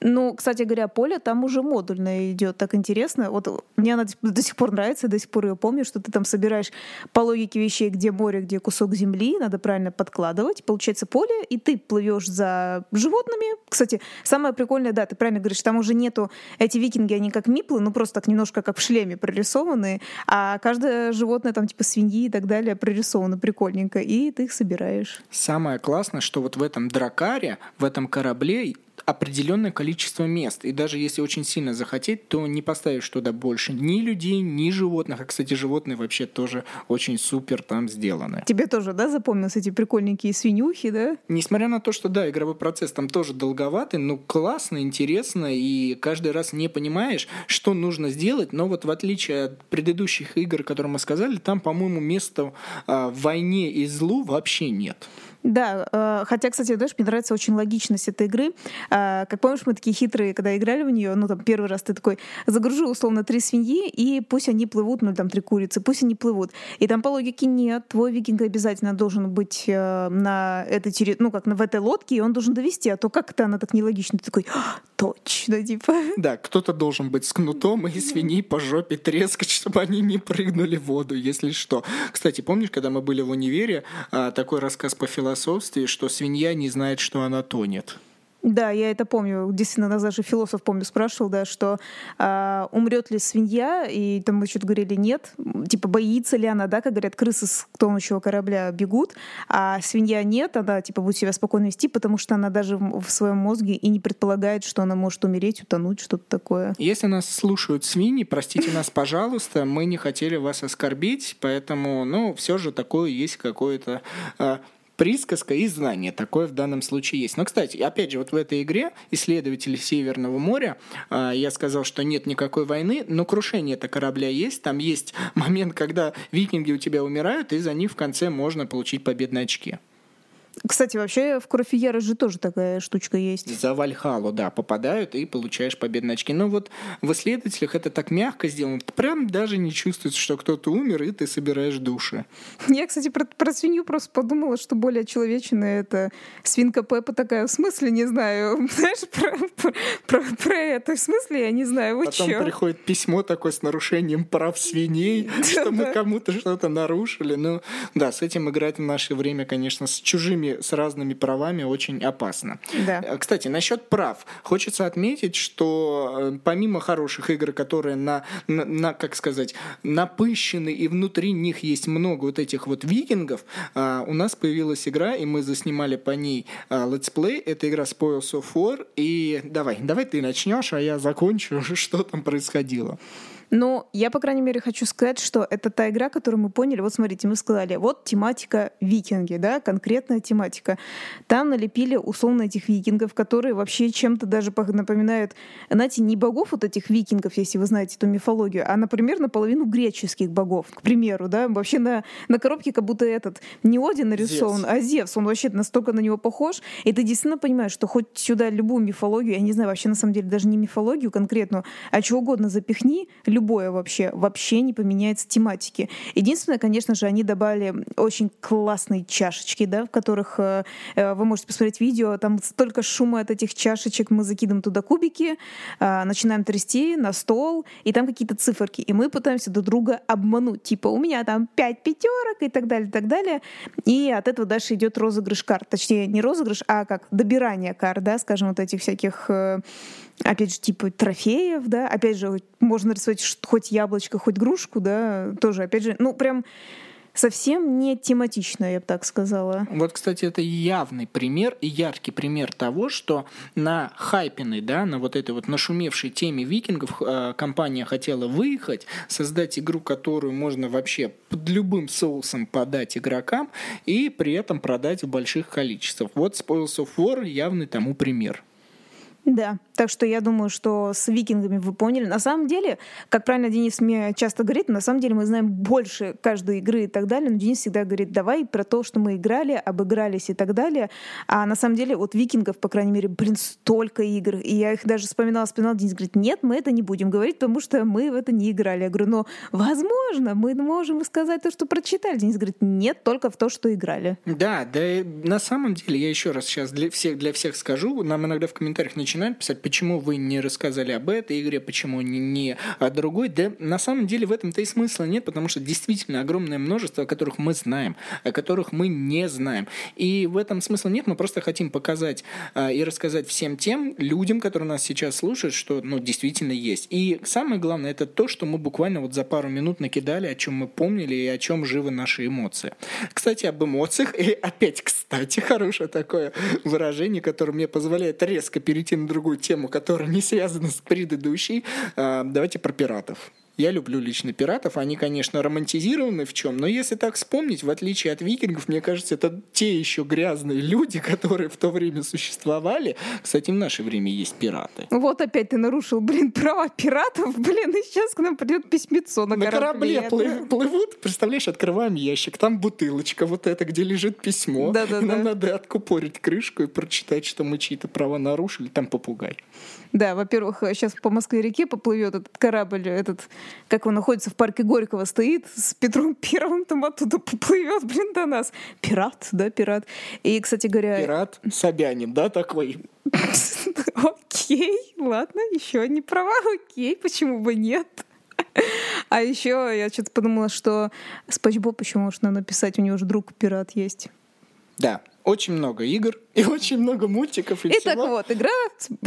Ну, кстати говоря, поле там уже модульное идет, так интересно. Вот мне она до сих пор нравится, до сих пор ее помню, что ты там собираешь по логике вещей, где море, где кусок земли, надо правильно подкладывать. Получается поле, и ты плывешь за животными. Кстати, самое прикольное, да, ты правильно говоришь, там уже нету эти викинги, они как миплы, ну просто так немножко как в шлеме прорисованные, а каждое животное там типа свиньи и так далее прорисовано прикольненько, и ты их собираешь. Самое классное, что вот в этом дракаре, в этом корабле определенное количество мест. И даже если очень сильно захотеть, то не поставишь туда больше ни людей, ни животных. А, кстати, животные вообще тоже очень супер там сделаны. Тебе тоже, да, запомнились эти прикольненькие свинюхи, да? Несмотря на то, что, да, игровой процесс там тоже долговатый, но классно, интересно, и каждый раз не понимаешь, что нужно сделать, но вот в отличие от предыдущих игр, которые мы сказали, там, по-моему, места в войне и злу вообще нет. Да, э, хотя, кстати, знаешь, мне нравится очень логичность этой игры. Э, как помнишь, мы такие хитрые, когда играли в нее, ну там первый раз ты такой, загружу условно три свиньи, и пусть они плывут, ну там три курицы, пусть они плывут. И там по логике нет, твой викинг обязательно должен быть э, на этой территории, ну как в этой лодке, и он должен довести, а то как-то она так нелогично. Ты такой, а, точно, типа. Да, кто-то должен быть с кнутом и свиней по жопе трескать, чтобы они не прыгнули в воду, если что. Кстати, помнишь, когда мы были в универе, а, такой рассказ по философстве, что свинья не знает, что она тонет? Да, я это помню. Действительно, нас даже философ, помню, спрашивал, да, что а, умрет ли свинья, и там мы что-то говорили нет, типа боится ли она, да, как говорят, крысы с тонущего корабля бегут, а свинья нет, она типа будет себя спокойно вести, потому что она даже в, в своем мозге и не предполагает, что она может умереть, утонуть, что-то такое. Если нас слушают свиньи, простите нас, пожалуйста, мы не хотели вас оскорбить, поэтому, ну, все же такое есть какое-то а, присказка и знание. Такое в данном случае есть. Но, кстати, опять же, вот в этой игре исследователи Северного моря, а, я сказал, что нет никакой войны, но крушение это корабля есть. Там есть момент, когда викинги у тебя умирают, и за них в конце можно получить победные очки. Кстати, вообще в Кровь же тоже такая штучка есть. За Вальхалу, да, попадают и получаешь победные очки. Но вот в исследователях это так мягко сделано. Прям даже не чувствуется, что кто-то умер, и ты собираешь души. Я, кстати, про, про свинью просто подумала, что более человечная это свинка Пеппа такая. В смысле, не знаю. Знаешь, про, про, про, про это. В смысле, я не знаю. Вы Потом чё? приходит письмо такое с нарушением прав свиней, что мы кому-то что-то нарушили. Ну, да, с этим играть в наше время, конечно, с чужими с разными правами очень опасно. Да. Э, кстати, насчет прав. Хочется отметить, что э, помимо хороших игр, которые на, на, на как сказать, напыщены, и внутри них есть много вот этих вот викингов, а, у нас появилась игра, и мы заснимали по ней а, let's play. Это игра Spoils of War. И давай, давай ты начнешь, а я закончу, что там происходило. Но я, по крайней мере, хочу сказать, что это та игра, которую мы поняли. Вот смотрите, мы сказали, вот тематика викинги, да, конкретная тематика. Там налепили условно этих викингов, которые вообще чем-то даже напоминают, знаете, не богов вот этих викингов, если вы знаете эту мифологию, а, например, наполовину греческих богов, к примеру, да, вообще на, на коробке как будто этот не Один нарисован, Зевс. а Зевс, он вообще настолько на него похож, и ты действительно понимаешь, что хоть сюда любую мифологию, я не знаю, вообще на самом деле даже не мифологию конкретную, а чего угодно запихни, любое вообще, вообще не поменяется тематики. Единственное, конечно же, они добавили очень классные чашечки, да, в которых э, э, вы можете посмотреть видео, там столько шума от этих чашечек, мы закидываем туда кубики, э, начинаем трясти на стол, и там какие-то циферки, и мы пытаемся друг друга обмануть, типа у меня там пять пятерок и так далее, и так далее, и от этого дальше идет розыгрыш карт, точнее не розыгрыш, а как добирание карт, да, скажем, вот этих всяких э, опять же, типа трофеев, да, опять же, можно рисовать хоть яблочко, хоть грушку, да, тоже, опять же, ну, прям совсем не тематично, я бы так сказала. Вот, кстати, это явный пример и яркий пример того, что на хайпенной, да, на вот этой вот нашумевшей теме викингов э, компания хотела выехать, создать игру, которую можно вообще под любым соусом подать игрокам и при этом продать в больших количествах. Вот Spoils of War явный тому пример. Да, так что я думаю, что с викингами вы поняли. На самом деле, как правильно Денис мне часто говорит, на самом деле мы знаем больше каждой игры и так далее, но Денис всегда говорит, давай про то, что мы играли, обыгрались и так далее. А на самом деле от викингов, по крайней мере, блин, столько игр. И я их даже вспоминала, вспоминала, Денис говорит, нет, мы это не будем говорить, потому что мы в это не играли. Я говорю, но возможно, мы можем сказать то, что прочитали. Денис говорит, нет, только в то, что играли. Да, да, на самом деле, я еще раз сейчас для всех, для всех скажу, нам иногда в комментариях начинают начинают писать, почему вы не рассказали об этой игре, почему не, не о другой. Да на самом деле в этом-то и смысла нет, потому что действительно огромное множество, о которых мы знаем, о которых мы не знаем. И в этом смысла нет, мы просто хотим показать а, и рассказать всем тем людям, которые нас сейчас слушают, что ну, действительно есть. И самое главное, это то, что мы буквально вот за пару минут накидали, о чем мы помнили и о чем живы наши эмоции. Кстати, об эмоциях, и опять, кстати, хорошее такое выражение, которое мне позволяет резко перейти на другую тему, которая не связана с предыдущей. А, давайте про пиратов. Я люблю лично пиратов, они, конечно, романтизированы в чем, но если так вспомнить, в отличие от викингов, мне кажется, это те еще грязные люди, которые в то время существовали. Кстати, в наше время есть пираты. Вот опять ты нарушил, блин, права пиратов, блин, и сейчас к нам придет письмецо на, на корабле. корабле плыв, плывут, представляешь, открываем ящик, там бутылочка вот эта, где лежит письмо. Да, да, и да. нам надо откупорить крышку и прочитать, что мы чьи-то права нарушили, там попугай. Да, во-первых, сейчас по Москве-реке поплывет этот корабль, этот как он находится в парке Горького, стоит с Петром Первым, там оттуда поплывет, блин, до нас. Пират, да, пират. И, кстати говоря... Пират Собянин, да, такой? Окей, ладно, еще не права, окей, почему бы нет? А еще я что-то подумала, что Спанч Боб еще можно написать, у него же друг пират есть. Да, очень много игр и очень много мультиков. И, и всего. так вот, игра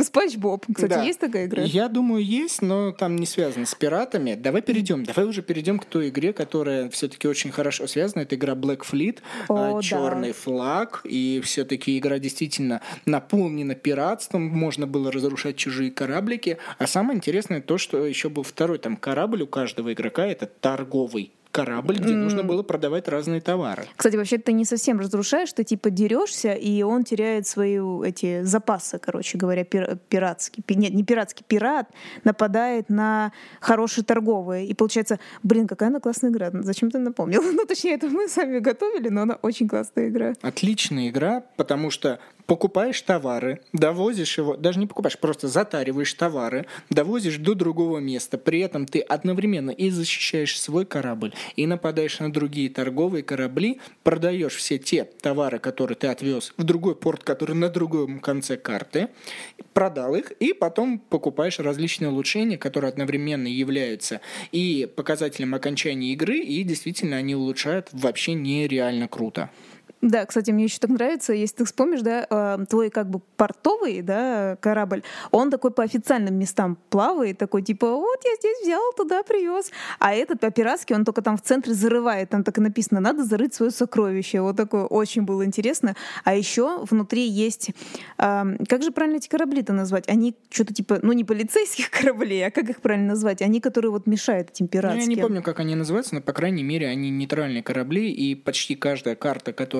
Спанч Боб. Кстати, Да. есть такая игра? Я думаю, есть, но там не связано с пиратами. Давай перейдем. Давай уже перейдем к той игре, которая все-таки очень хорошо связана. Это игра Black Fleet, О, да. черный флаг. И все-таки игра действительно наполнена пиратством. Можно было разрушать чужие кораблики. А самое интересное то, что еще был второй там корабль у каждого игрока. Это торговый корабль, где нужно было продавать разные товары. Кстати, вообще ты не совсем разрушаешь, ты типа дерешься, и он теряет свои эти запасы, короче говоря, пир- пиратский. Пи- Нет, не пиратский, пират нападает на хорошие торговые. И получается, блин, какая она классная игра. Зачем ты напомнил? Ну, точнее, это мы сами готовили, но она очень классная игра. Отличная игра, потому что покупаешь товары, довозишь его, даже не покупаешь, просто затариваешь товары, довозишь до другого места, при этом ты одновременно и защищаешь свой корабль, и нападаешь на другие торговые корабли, продаешь все те товары, которые ты отвез в другой порт, который на другом конце карты, продал их, и потом покупаешь различные улучшения, которые одновременно являются и показателем окончания игры, и действительно они улучшают вообще нереально круто. Да, кстати, мне еще так нравится, если ты вспомнишь, да, э, твой как бы портовый, да, корабль, он такой по официальным местам плавает, такой типа, вот я здесь взял, туда привез, а этот по-пиратски, он только там в центре зарывает, там так и написано, надо зарыть свое сокровище, вот такое очень было интересно. А еще внутри есть, э, как же правильно эти корабли-то назвать? Они что-то типа, ну не полицейских кораблей, а как их правильно назвать? Они, которые вот мешают этим Ну, пиратским. я не помню, как они называются, но, по крайней мере, они нейтральные корабли, и почти каждая карта, которая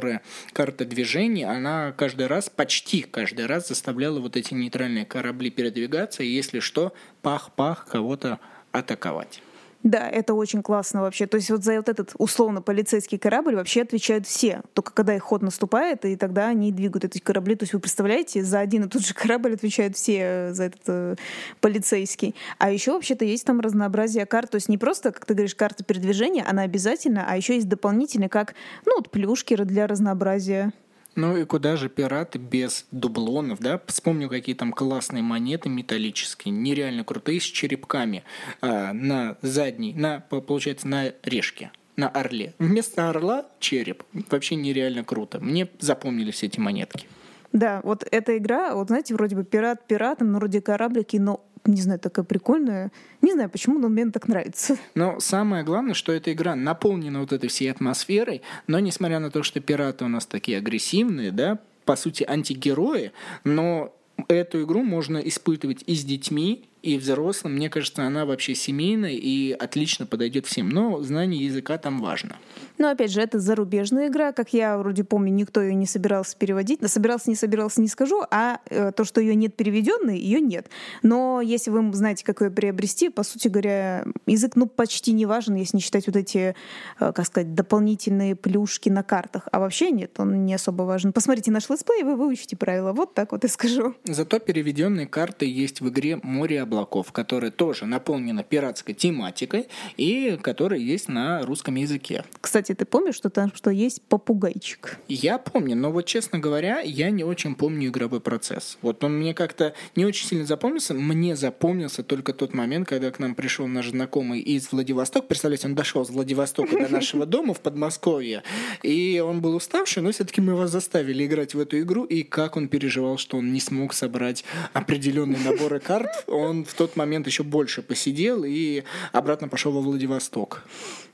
карта движения, она каждый раз, почти каждый раз заставляла вот эти нейтральные корабли передвигаться, и если что, пах-пах, кого-то атаковать. Да, это очень классно вообще. То есть вот за вот этот условно полицейский корабль вообще отвечают все. Только когда их ход наступает, и тогда они двигают эти корабли. То есть вы представляете, за один и тот же корабль отвечают все э, за этот э, полицейский. А еще вообще-то есть там разнообразие карт. То есть не просто, как ты говоришь, карта передвижения, она обязательно, а еще есть дополнительные, как ну, вот плюшки для разнообразия. Ну и куда же пираты без дублонов, да? Вспомню, какие там классные монеты металлические, нереально крутые, с черепками а, на задней, на, по- получается, на решке, на орле. Вместо орла череп. Вообще нереально круто. Мне запомнились эти монетки. Да, вот эта игра, вот знаете, вроде бы пират пиратом, ну, вроде кораблики, но не знаю, такая прикольная. Не знаю почему, но мне так нравится. Но самое главное, что эта игра наполнена вот этой всей атмосферой, но несмотря на то, что пираты у нас такие агрессивные, да, по сути антигерои, но эту игру можно испытывать и с детьми, и взрослым. Мне кажется, она вообще семейная и отлично подойдет всем. Но знание языка там важно. Но опять же, это зарубежная игра, как я вроде помню, никто ее не собирался переводить. Но собирался, не собирался, не скажу, а э, то, что ее нет переведенной, ее нет. Но если вы знаете, как ее приобрести, по сути говоря, язык ну почти не важен, если не считать вот эти, э, как сказать, дополнительные плюшки на картах. А вообще нет, он не особо важен. Посмотрите наш let's play, и вы выучите правила. Вот так вот и скажу. Зато переведенные карты есть в игре «Море облаков», которая тоже наполнена пиратской тематикой и которая есть на русском языке. Кстати, ты помнишь, что там что есть попугайчик? Я помню, но вот, честно говоря, я не очень помню игровой процесс. Вот он мне как-то не очень сильно запомнился. Мне запомнился только тот момент, когда к нам пришел наш знакомый из Владивостока. Представляете, он дошел с Владивостока до нашего дома в Подмосковье. И он был уставший, но все-таки мы его заставили играть в эту игру. И как он переживал, что он не смог собрать определенные наборы карт. Он в тот момент еще больше посидел и обратно пошел во Владивосток.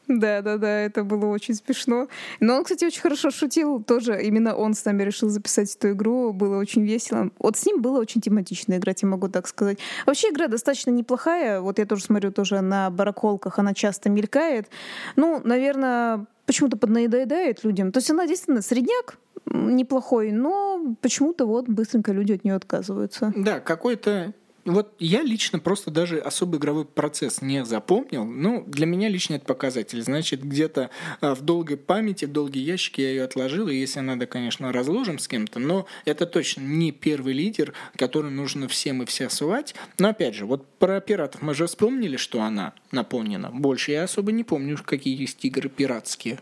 Да, да, да, это было очень смешно. Но он, кстати, очень хорошо шутил. Тоже именно он с нами решил записать эту игру. Было очень весело. Вот с ним было очень тематично играть, я могу так сказать. Вообще игра достаточно неплохая. Вот я тоже смотрю тоже на барахолках, она часто мелькает. Ну, наверное, почему-то поднаедает людям. То есть она действительно средняк, неплохой, но почему-то вот быстренько люди от нее отказываются. Да, какой-то вот я лично просто даже особый игровой процесс не запомнил. Ну, для меня лично это показатель. Значит, где-то а, в долгой памяти, в долгий ящик я ее отложил, и если надо, конечно, разложим с кем-то, но это точно не первый лидер, который нужно всем и все сувать. Но опять же, вот про пиратов мы же вспомнили, что она наполнена. Больше я особо не помню, какие есть игры пиратские.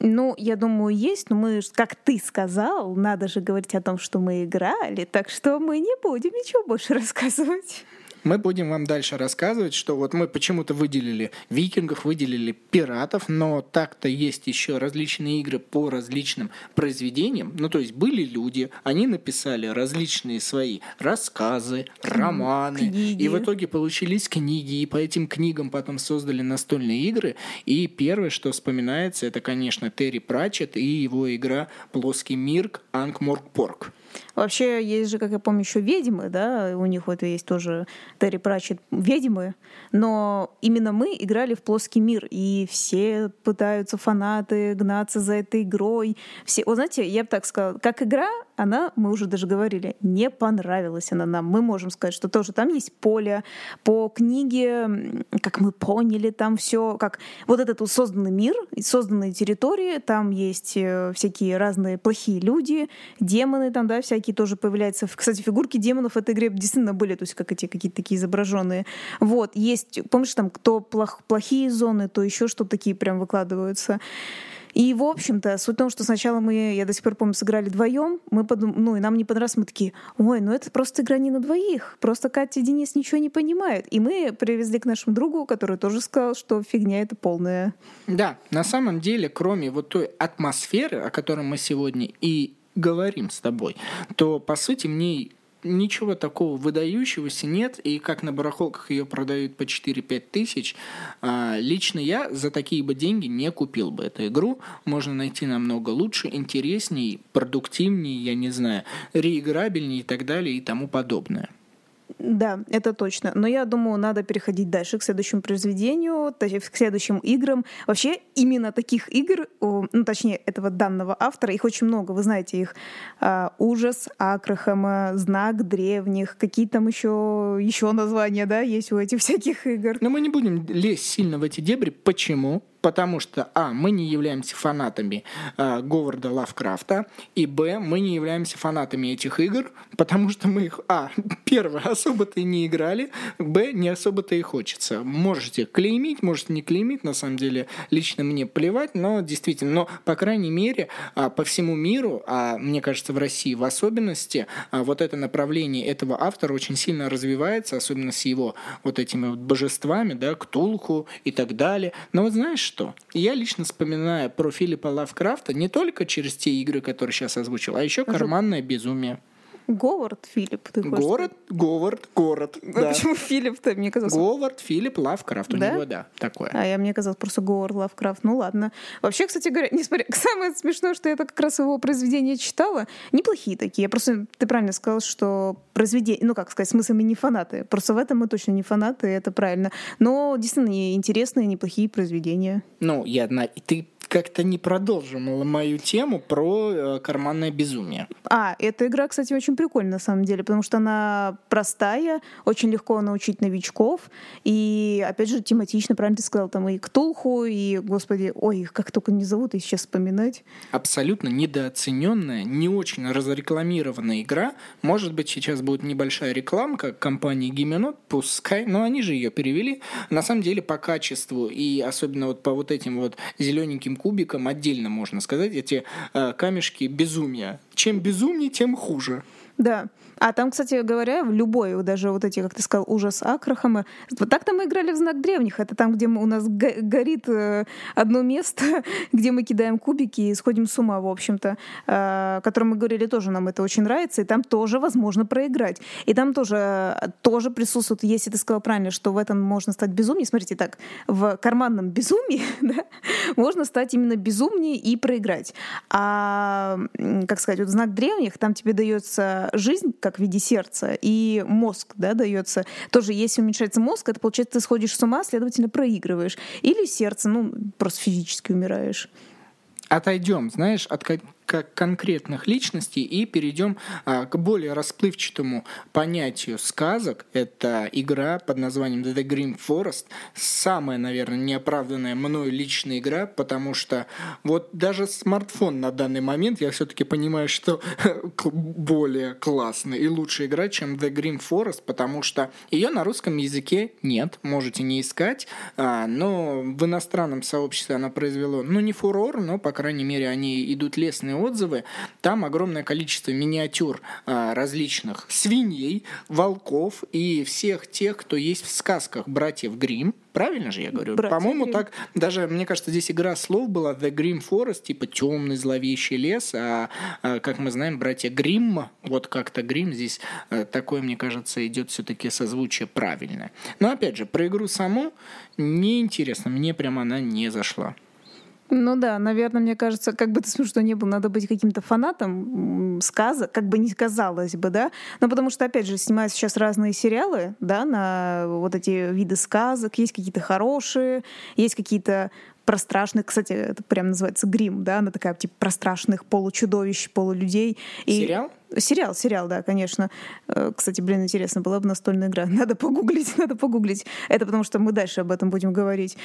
Ну, я думаю, есть, но мы, как ты сказал, надо же говорить о том, что мы играли, так что мы не будем ничего больше рассказывать. Мы будем вам дальше рассказывать, что вот мы почему-то выделили викингов, выделили пиратов, но так-то есть еще различные игры по различным произведениям. Ну, то есть были люди, они написали различные свои рассказы, романы, книги. и в итоге получились книги, и по этим книгам потом создали настольные игры. И первое, что вспоминается, это, конечно, Терри Пратчет и его игра «Плоский мир Анкморкпорк». Вообще, есть же, как я помню, еще ведьмы, да, у них вот есть тоже Терри Пратчет ведьмы, но именно мы играли в плоский мир, и все пытаются фанаты гнаться за этой игрой. Все, вот знаете, я бы так сказала, как игра, она, мы уже даже говорили, не понравилась она нам. Мы можем сказать, что тоже там есть поле. По книге, как мы поняли, там все, как вот этот созданный мир, созданные территории, там есть э, всякие разные плохие люди, демоны там, да, всякие тоже появляются. Кстати, фигурки демонов в этой игре действительно были, то есть как эти какие-то такие изображенные. Вот, есть, помнишь, там, кто плох, плохие зоны, то еще что-то такие прям выкладываются. И, в общем-то, суть в том, что сначала мы, я до сих пор помню, сыграли вдвоем, мы подум... ну, и нам не понравилось, мы такие, ой, ну это просто игра не на двоих, просто Катя и Денис ничего не понимают. И мы привезли к нашему другу, который тоже сказал, что фигня это полная. Да, на самом деле, кроме вот той атмосферы, о которой мы сегодня и говорим с тобой, то, по сути, мне ничего такого выдающегося нет, и как на барахолках ее продают по 4-5 тысяч, а, лично я за такие бы деньги не купил бы эту игру. Можно найти намного лучше, интересней, продуктивнее, я не знаю, реиграбельнее и так далее и тому подобное. Да, это точно. Но я думаю, надо переходить дальше к следующему произведению, к следующим играм. Вообще, именно таких игр, ну, точнее, этого данного автора, их очень много. Вы знаете их. А, «Ужас Акрахама», «Знак древних», какие там еще, еще названия, да, есть у этих всяких игр. Но мы не будем лезть сильно в эти дебри. Почему? Потому что, а, мы не являемся фанатами э, Говарда Лавкрафта, и, б, мы не являемся фанатами этих игр, потому что мы их, а, первое, особо-то и не играли, б, не особо-то и хочется. Можете клеймить, можете не клеймить, на самом деле, лично мне плевать, но действительно, но, по крайней мере, а, по всему миру, а мне кажется, в России в особенности, а, вот это направление этого автора очень сильно развивается, особенно с его вот этими вот божествами, да, Ктулху и так далее. Но вот знаешь, что? Я лично вспоминаю про Филиппа Лавкрафта не только через те игры, которые сейчас озвучил, а еще «Карманное безумие». Говард Филипп, ты хочешь Город, Говард, город. А да. почему Филипп-то, мне казалось? Говард, Филипп, Лавкрафт. У да? него, да, такое. А я, мне казалось, просто Говард, Лавкрафт. Ну ладно. Вообще, кстати говоря, несмотря... Самое смешное, что я как раз его произведения читала, неплохие такие. Я просто, ты правильно сказал, что произведения, ну как сказать, в смысле мы не фанаты. Просто в этом мы точно не фанаты, это правильно. Но действительно интересные, неплохие произведения. Ну, я, ты как-то не продолжим мою тему про э, карманное безумие. А, эта игра, кстати, очень прикольная на самом деле, потому что она простая, очень легко научить новичков, и, опять же, тематично, правильно ты сказал, там и Ктулху, и, господи, ой, их как только не зовут, и сейчас вспоминать. Абсолютно недооцененная, не очень разрекламированная игра. Может быть, сейчас будет небольшая рекламка компании Гименот, пускай, но они же ее перевели. На самом деле, по качеству и особенно вот по вот этим вот зелененьким кубиком отдельно можно сказать, эти э, камешки безумия. Чем безумнее, тем хуже. Да. А там, кстати говоря, в любой, даже вот эти, как ты сказал, ужас Акрахама, вот так-то мы играли в знак древних. Это там, где мы, у нас горит э, одно место, где мы кидаем кубики и сходим с ума, в общем-то, э, о котором мы говорили тоже, нам это очень нравится, и там тоже возможно проиграть. И там тоже, тоже присутствует, если ты сказал правильно, что в этом можно стать безумнее, смотрите так, в карманном безумии да, можно стать именно безумнее и проиграть. А, как сказать, вот знак древних, там тебе дается жизнь, как в виде сердца, и мозг да, дается. Тоже, если уменьшается мозг, это получается, ты сходишь с ума, следовательно, проигрываешь. Или сердце, ну, просто физически умираешь. Отойдем, знаешь, от, как конкретных личностей и перейдем а, к более расплывчатому понятию сказок. Это игра под названием The Green Forest. Самая, наверное, неоправданная мною личная игра, потому что вот даже смартфон на данный момент, я все-таки понимаю, что более классная и лучшая игра, чем The Green Forest, потому что ее на русском языке нет, можете не искать, а, но в иностранном сообществе она произвела, ну не фурор, но, по крайней мере, они идут лестные отзывы. Там огромное количество миниатюр а, различных свиней, волков и всех тех, кто есть в сказках братьев Грим. Правильно же я говорю? По-моему, так даже, мне кажется, здесь игра слов была The Grim Forest, типа темный зловещий лес, а, а, как мы знаем, братья Гримм, вот как-то Грим здесь э, такое, мне кажется, идет все-таки созвучие правильное. Но опять же, про игру саму неинтересно, мне прям она не зашла. Ну да, наверное, мне кажется, как бы ты смешно не был, надо быть каким-то фанатом м, сказок, как бы не казалось бы, да. Но потому что, опять же, снимаются сейчас разные сериалы, да, на вот эти виды сказок. Есть какие-то хорошие, есть какие-то про страшных, кстати, это прям называется грим, да, она такая типа про страшных получудовищ, полулюдей. И- Сериал? Сериал, сериал, да, конечно. Э, Кстати, блин, интересно, была бы настольная игра. Надо погуглить, надо погуглить. Это потому что мы дальше об этом будем говорить.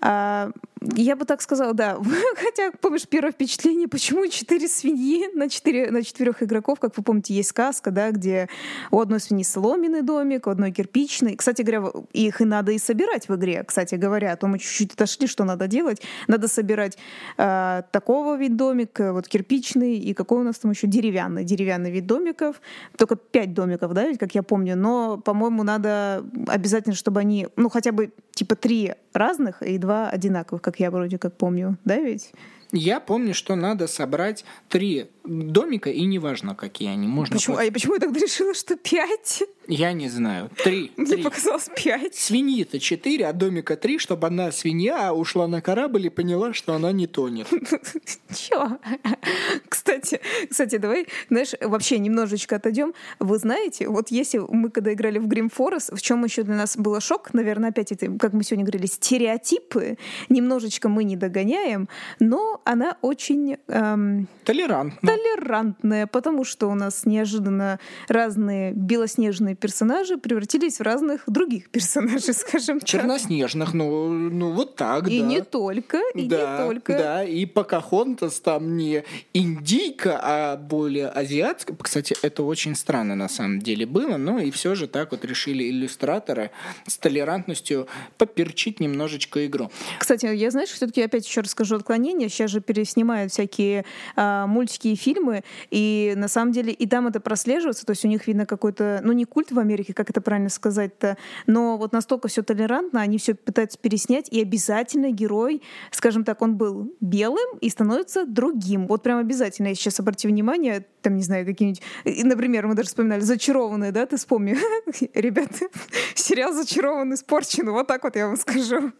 А, я бы так сказала, да. Хотя, помнишь, первое впечатление, почему четыре свиньи на, четыре, на четырех игроков, как вы помните, есть сказка, да, где у одной свиньи соломенный домик, у одной кирпичный. Кстати говоря, их и надо и собирать в игре. Кстати говоря, а то мы чуть-чуть отошли, что надо делать. Надо собирать э, такого вид домик, э, вот кирпичный, и какой у нас там еще деревянный, деревянный вид домиков. Только пять домиков, да, ведь, как я помню. Но, по-моему, надо обязательно, чтобы они, ну, хотя бы типа три разных и два одинаковых, как я вроде как помню, да, ведь? Я помню, что надо собрать три домика, и неважно, какие они. Можно Почему? хоть- А почему я тогда решила, что пять? Я не знаю. Три. Мне три. показалось пять. Свиньи-то четыре, а домика три, чтобы одна свинья ушла на корабль и поняла, что она не тонет. Чё? Кстати, кстати, давай, знаешь, вообще немножечко отойдем. Вы знаете, вот если мы когда играли в Grim Forest, в чем еще для нас было шок, наверное, опять это, как мы сегодня говорили, стереотипы, немножечко мы не догоняем, но она очень эм, Толерантно. толерантная, потому что у нас неожиданно разные белоснежные персонажи превратились в разных других персонажей, скажем так. Черноснежных, ну, ну вот так, И да. не только, и да, не только. Да, и Покахонтас там не индийка, а более азиатская. Кстати, это очень странно на самом деле было, но и все же так вот решили иллюстраторы с толерантностью поперчить немножечко игру. Кстати, я, знаешь, все-таки опять еще расскажу отклонение. Сейчас же переснимают всякие а, мультики и фильмы, и на самом деле и там это прослеживается, то есть у них видно какой-то, ну не культ в Америке, как это правильно сказать-то, но вот настолько все толерантно, они все пытаются переснять, и обязательно герой, скажем так, он был белым и становится другим. Вот прям обязательно, если сейчас обрати внимание, там, не знаю, какие-нибудь, например, мы даже вспоминали «Зачарованные», да, ты вспомни, ребята, сериал «Зачарованный» испорчен, вот так вот я вам скажу.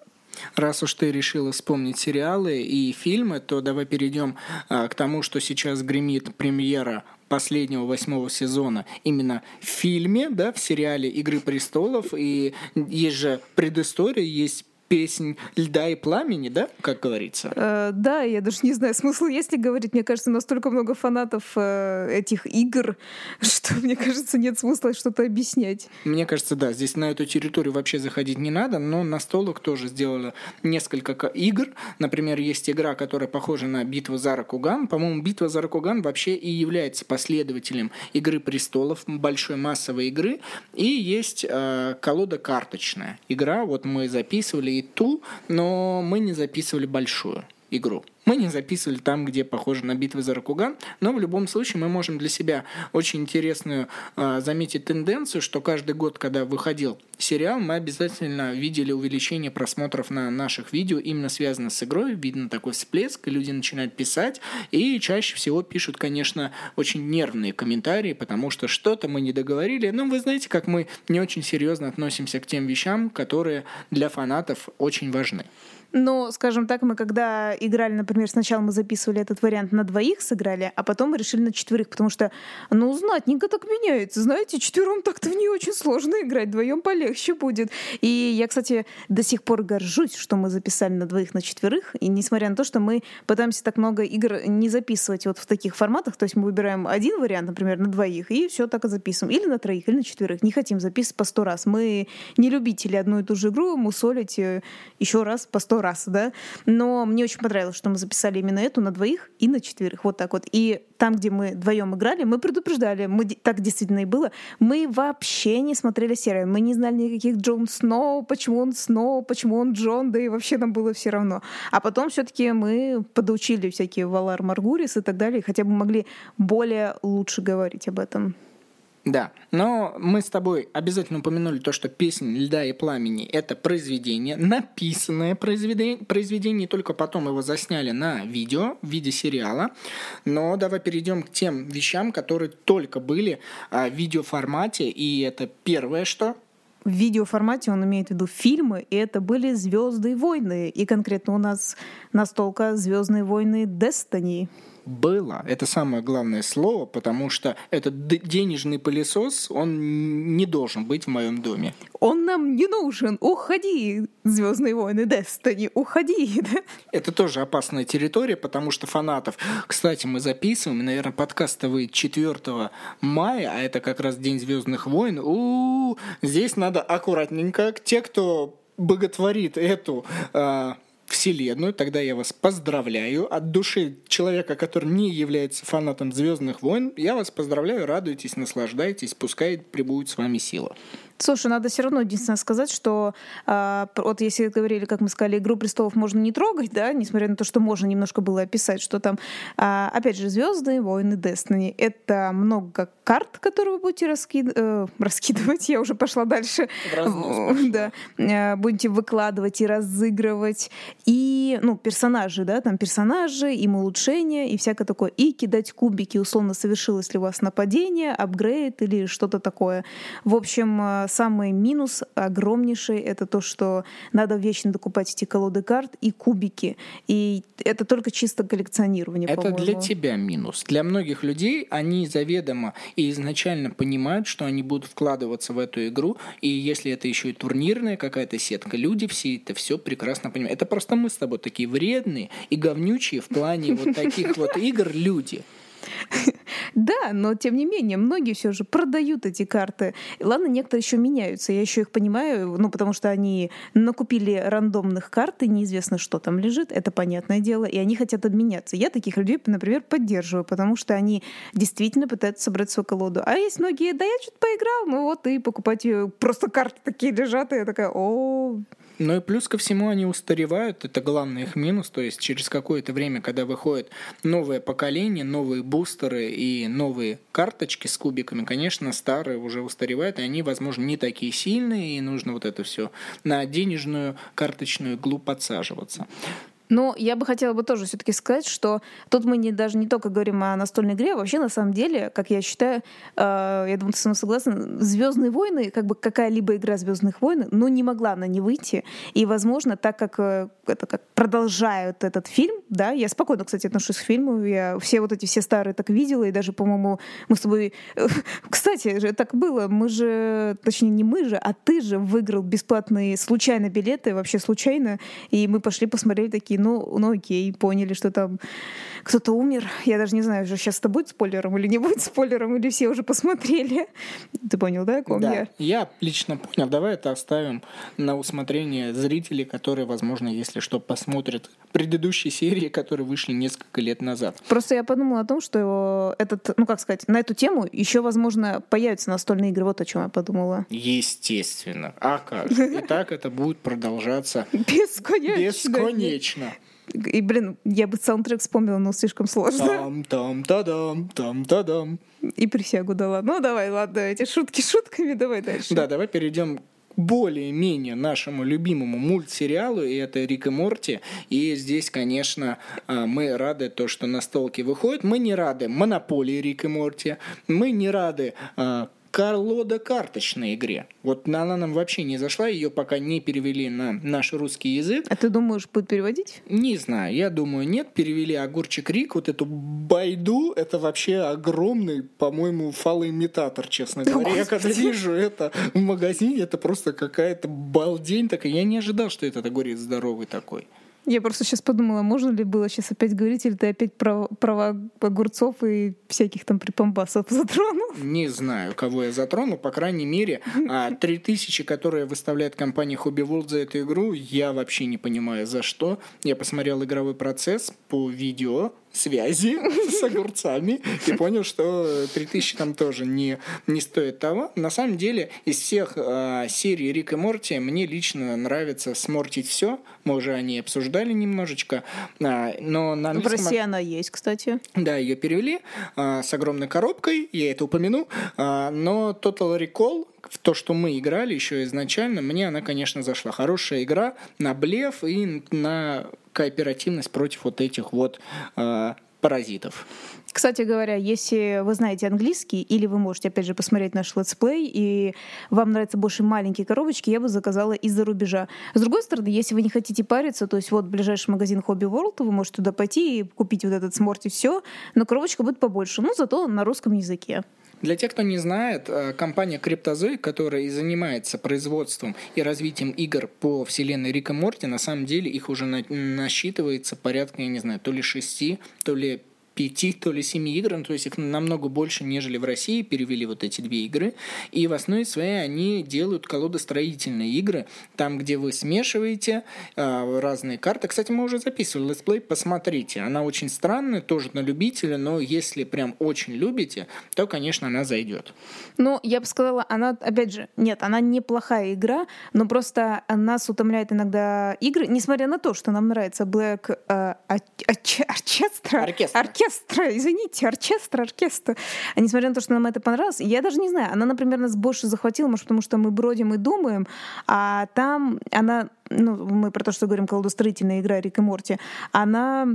Раз уж ты решила вспомнить сериалы и фильмы, то давай перейдем а, к тому, что сейчас гремит премьера последнего восьмого сезона именно в фильме, да, в сериале «Игры престолов». И есть же предыстория, есть песнь «Льда и пламени», да, как говорится? Э, да, я даже не знаю, смысл есть ли говорить. Мне кажется, настолько много фанатов э, этих игр, что, мне кажется, нет смысла что-то объяснять. Мне кажется, да, здесь на эту территорию вообще заходить не надо, но на столок тоже сделали несколько игр. Например, есть игра, которая похожа на «Битву за Ракуган». По-моему, «Битва за Ракуган» вообще и является последователем «Игры престолов», большой массовой игры. И есть э, колода карточная игра. Вот мы записывали ту, но мы не записывали большую игру. Мы не записывали там, где похоже на битвы за Ракуган, но в любом случае мы можем для себя очень интересную э, заметить тенденцию, что каждый год, когда выходил сериал, мы обязательно видели увеличение просмотров на наших видео, именно связано с игрой, видно такой всплеск, люди начинают писать, и чаще всего пишут, конечно, очень нервные комментарии, потому что что-то мы не договорили, но вы знаете, как мы не очень серьезно относимся к тем вещам, которые для фанатов очень важны. Но, скажем так, мы когда играли, например, сначала мы записывали этот вариант на двоих, сыграли, а потом мы решили на четверых, потому что, ну, знатненько так меняется. Знаете, четвером так-то в нее очень сложно играть, вдвоем полегче будет. И я, кстати, до сих пор горжусь, что мы записали на двоих, на четверых, и несмотря на то, что мы пытаемся так много игр не записывать вот в таких форматах, то есть мы выбираем один вариант, например, на двоих, и все так и записываем. Или на троих, или на четверых. Не хотим записывать по сто раз. Мы не любители одну и ту же игру мусолить э, еще раз по сто раз, да. Но мне очень понравилось, что мы записали именно эту на двоих и на четверых. Вот так вот. И там, где мы вдвоем играли, мы предупреждали, мы, так действительно и было, мы вообще не смотрели серию, мы не знали никаких Джон Сноу, почему он Сноу, почему он Джон, да и вообще нам было все равно. А потом все-таки мы подучили всякие Валар Маргурис и так далее, хотя бы могли более лучше говорить об этом. Да, но мы с тобой обязательно упомянули то, что песня «Льда и пламени» — это произведение, написанное произведение, произведение, только потом его засняли на видео в виде сериала. Но давай перейдем к тем вещам, которые только были а, в видеоформате, и это первое, что в видеоформате он имеет в виду фильмы, и это были Звезды войны. И конкретно у нас настолка Звездные войны Destiny было. Это самое главное слово, потому что этот денежный пылесос, он не должен быть в моем доме. Он нам не нужен. Уходи, Звездные войны Destiny, уходи. Это тоже опасная территория, потому что фанатов... Кстати, мы записываем, наверное, подкаст выйдет 4 мая, а это как раз День Звездных войн. У-у-у, здесь надо аккуратненько. Те, кто боготворит эту э, Вселенную, тогда я вас поздравляю. От души человека, который не является фанатом Звездных войн, я вас поздравляю, радуйтесь, наслаждайтесь, пускай прибудет с вами сила. Слушай, надо все равно единственное сказать, что э, вот если говорили, как мы сказали, «Игру престолов» можно не трогать, да, несмотря на то, что можно немножко было описать, что там, э, опять же, «Звезды», «Войны Destiny» — это много карт, которые вы будете раскид... э, раскидывать, я уже пошла дальше. Да. Э, будете выкладывать и разыгрывать. И, ну, персонажи, да, там персонажи, им улучшения и всякое такое. И кидать кубики, условно, совершилось ли у вас нападение, апгрейд или что-то такое. В общем, э, самый минус огромнейший — это то, что надо вечно докупать эти колоды карт и кубики. И это только чисто коллекционирование, Это для тебя минус. Для многих людей они заведомо и изначально понимают, что они будут вкладываться в эту игру, и если это еще и турнирная какая-то сетка, люди все это все прекрасно понимают. Это просто мы с тобой такие вредные и говнючие в плане вот таких вот игр люди. Да, но тем не менее, многие все же продают эти карты. Ладно, некоторые еще меняются. Я еще их понимаю, ну, потому что они накупили рандомных карт, и неизвестно, что там лежит, это понятное дело, и они хотят обменяться. Я таких людей, например, поддерживаю, потому что они действительно пытаются собрать свою колоду. А есть многие, да я что-то поиграл, ну вот, и покупать ее. Просто карты такие лежат, и я такая, о, ну и плюс ко всему они устаревают, это главный их минус, то есть через какое-то время, когда выходит новое поколение, новые бустеры и новые карточки с кубиками, конечно, старые уже устаревают, и они, возможно, не такие сильные, и нужно вот это все на денежную карточную иглу подсаживаться. Но я бы хотела бы тоже все-таки сказать, что тут мы не, даже не только говорим о настольной игре, а вообще на самом деле, как я считаю, э, я думаю, ты со мной согласна, Звездные войны, как бы какая-либо игра Звездных войн, ну, не могла она не выйти. И, возможно, так как э, это как продолжают этот фильм, да, я спокойно, кстати, отношусь к фильму, я все вот эти все старые так видела, и даже, по-моему, мы с тобой... Кстати, же так было, мы же, точнее, не мы же, а ты же выиграл бесплатные случайно билеты, вообще случайно, и мы пошли посмотрели такие ну, ну окей, поняли, что там кто-то умер. Я даже не знаю, уже сейчас это будет спойлером или не будет спойлером, или все уже посмотрели. Ты понял, да, о ком да, я? Я лично понял. Давай это оставим на усмотрение зрителей, которые, возможно, если что, посмотрят предыдущие серии, которые вышли несколько лет назад. Просто я подумала о том, что этот, ну как сказать, на эту тему еще, возможно, появятся настольные игры. Вот о чем я подумала. Естественно. А как? И так это будет продолжаться бесконечно. Бесконечно. И, блин, я бы саундтрек вспомнила, но слишком сложно. Там, там, та дам, там, та дам. И присягу дала. Ну, давай, ладно, эти шутки шутками, давай дальше. Да, давай перейдем более-менее нашему любимому мультсериалу, и это Рик и Морти. И здесь, конечно, а, мы рады то, что настолки выходят. Мы не рады монополии Рик и Морти. Мы не рады а, колода карточной игре. Вот она нам вообще не зашла, ее пока не перевели на наш русский язык. А ты думаешь, будет переводить? Не знаю, я думаю, нет. Перевели огурчик Рик, вот эту байду, это вообще огромный, по-моему, фалоимитатор, честно говоря. Я когда вижу это в магазине, это просто какая-то балдень такая. Я не ожидал, что этот огурец здоровый такой. Я просто сейчас подумала, можно ли было сейчас опять говорить, или ты опять про права огурцов и всяких там припомбасов затронул? Не знаю, кого я затронул. По крайней мере, а, 3000, которые выставляет компания Hobby World за эту игру, я вообще не понимаю, за что. Я посмотрел игровой процесс по видео, связи с огурцами и понял, что 3000 там тоже не, не стоит того. На самом деле, из всех э, серий Рик и Морти мне лично нравится смортить все. Мы уже о ней обсуждали немножечко. А, но на В России она есть, кстати. Да, ее перевели а, с огромной коробкой, я это упомяну. А, но Total Recall, в то, что мы играли еще изначально, мне она, конечно, зашла. Хорошая игра на блеф и на кооперативность против вот этих вот э, паразитов. Кстати говоря, если вы знаете английский, или вы можете, опять же, посмотреть наш let's play, и вам нравятся больше маленькие коробочки, я бы заказала из-за рубежа. С другой стороны, если вы не хотите париться, то есть вот ближайший магазин Hobby World, вы можете туда пойти и купить вот этот сморт и все, но коробочка будет побольше, но зато на русском языке. Для тех, кто не знает, э, компания Cryptozoic, которая и занимается производством и развитием игр по вселенной Рика Морти, на самом деле их уже насчитывается порядка, я не знаю, то ли шести, то ли пяти, то ли семи игр, ну, то есть их намного больше, нежели в России, перевели вот эти две игры. И в основе своей они делают колодостроительные игры, там, где вы смешиваете э, разные карты. Кстати, мы уже записывали let's play, посмотрите. Она очень странная, тоже на любителя, но если прям очень любите, то, конечно, она зайдет. Ну, я бы сказала, она, опять же, нет, она неплохая игра, но просто нас утомляет иногда игры, несмотря на то, что нам нравится Black э, Orchestra. Оркестр оркестра, извините, оркестр, оркестр. А несмотря на то, что нам это понравилось, я даже не знаю, она, например, нас больше захватила, может, потому что мы бродим и думаем, а там она, ну, мы про то, что говорим, колдостроительная игра Рик и Морти, она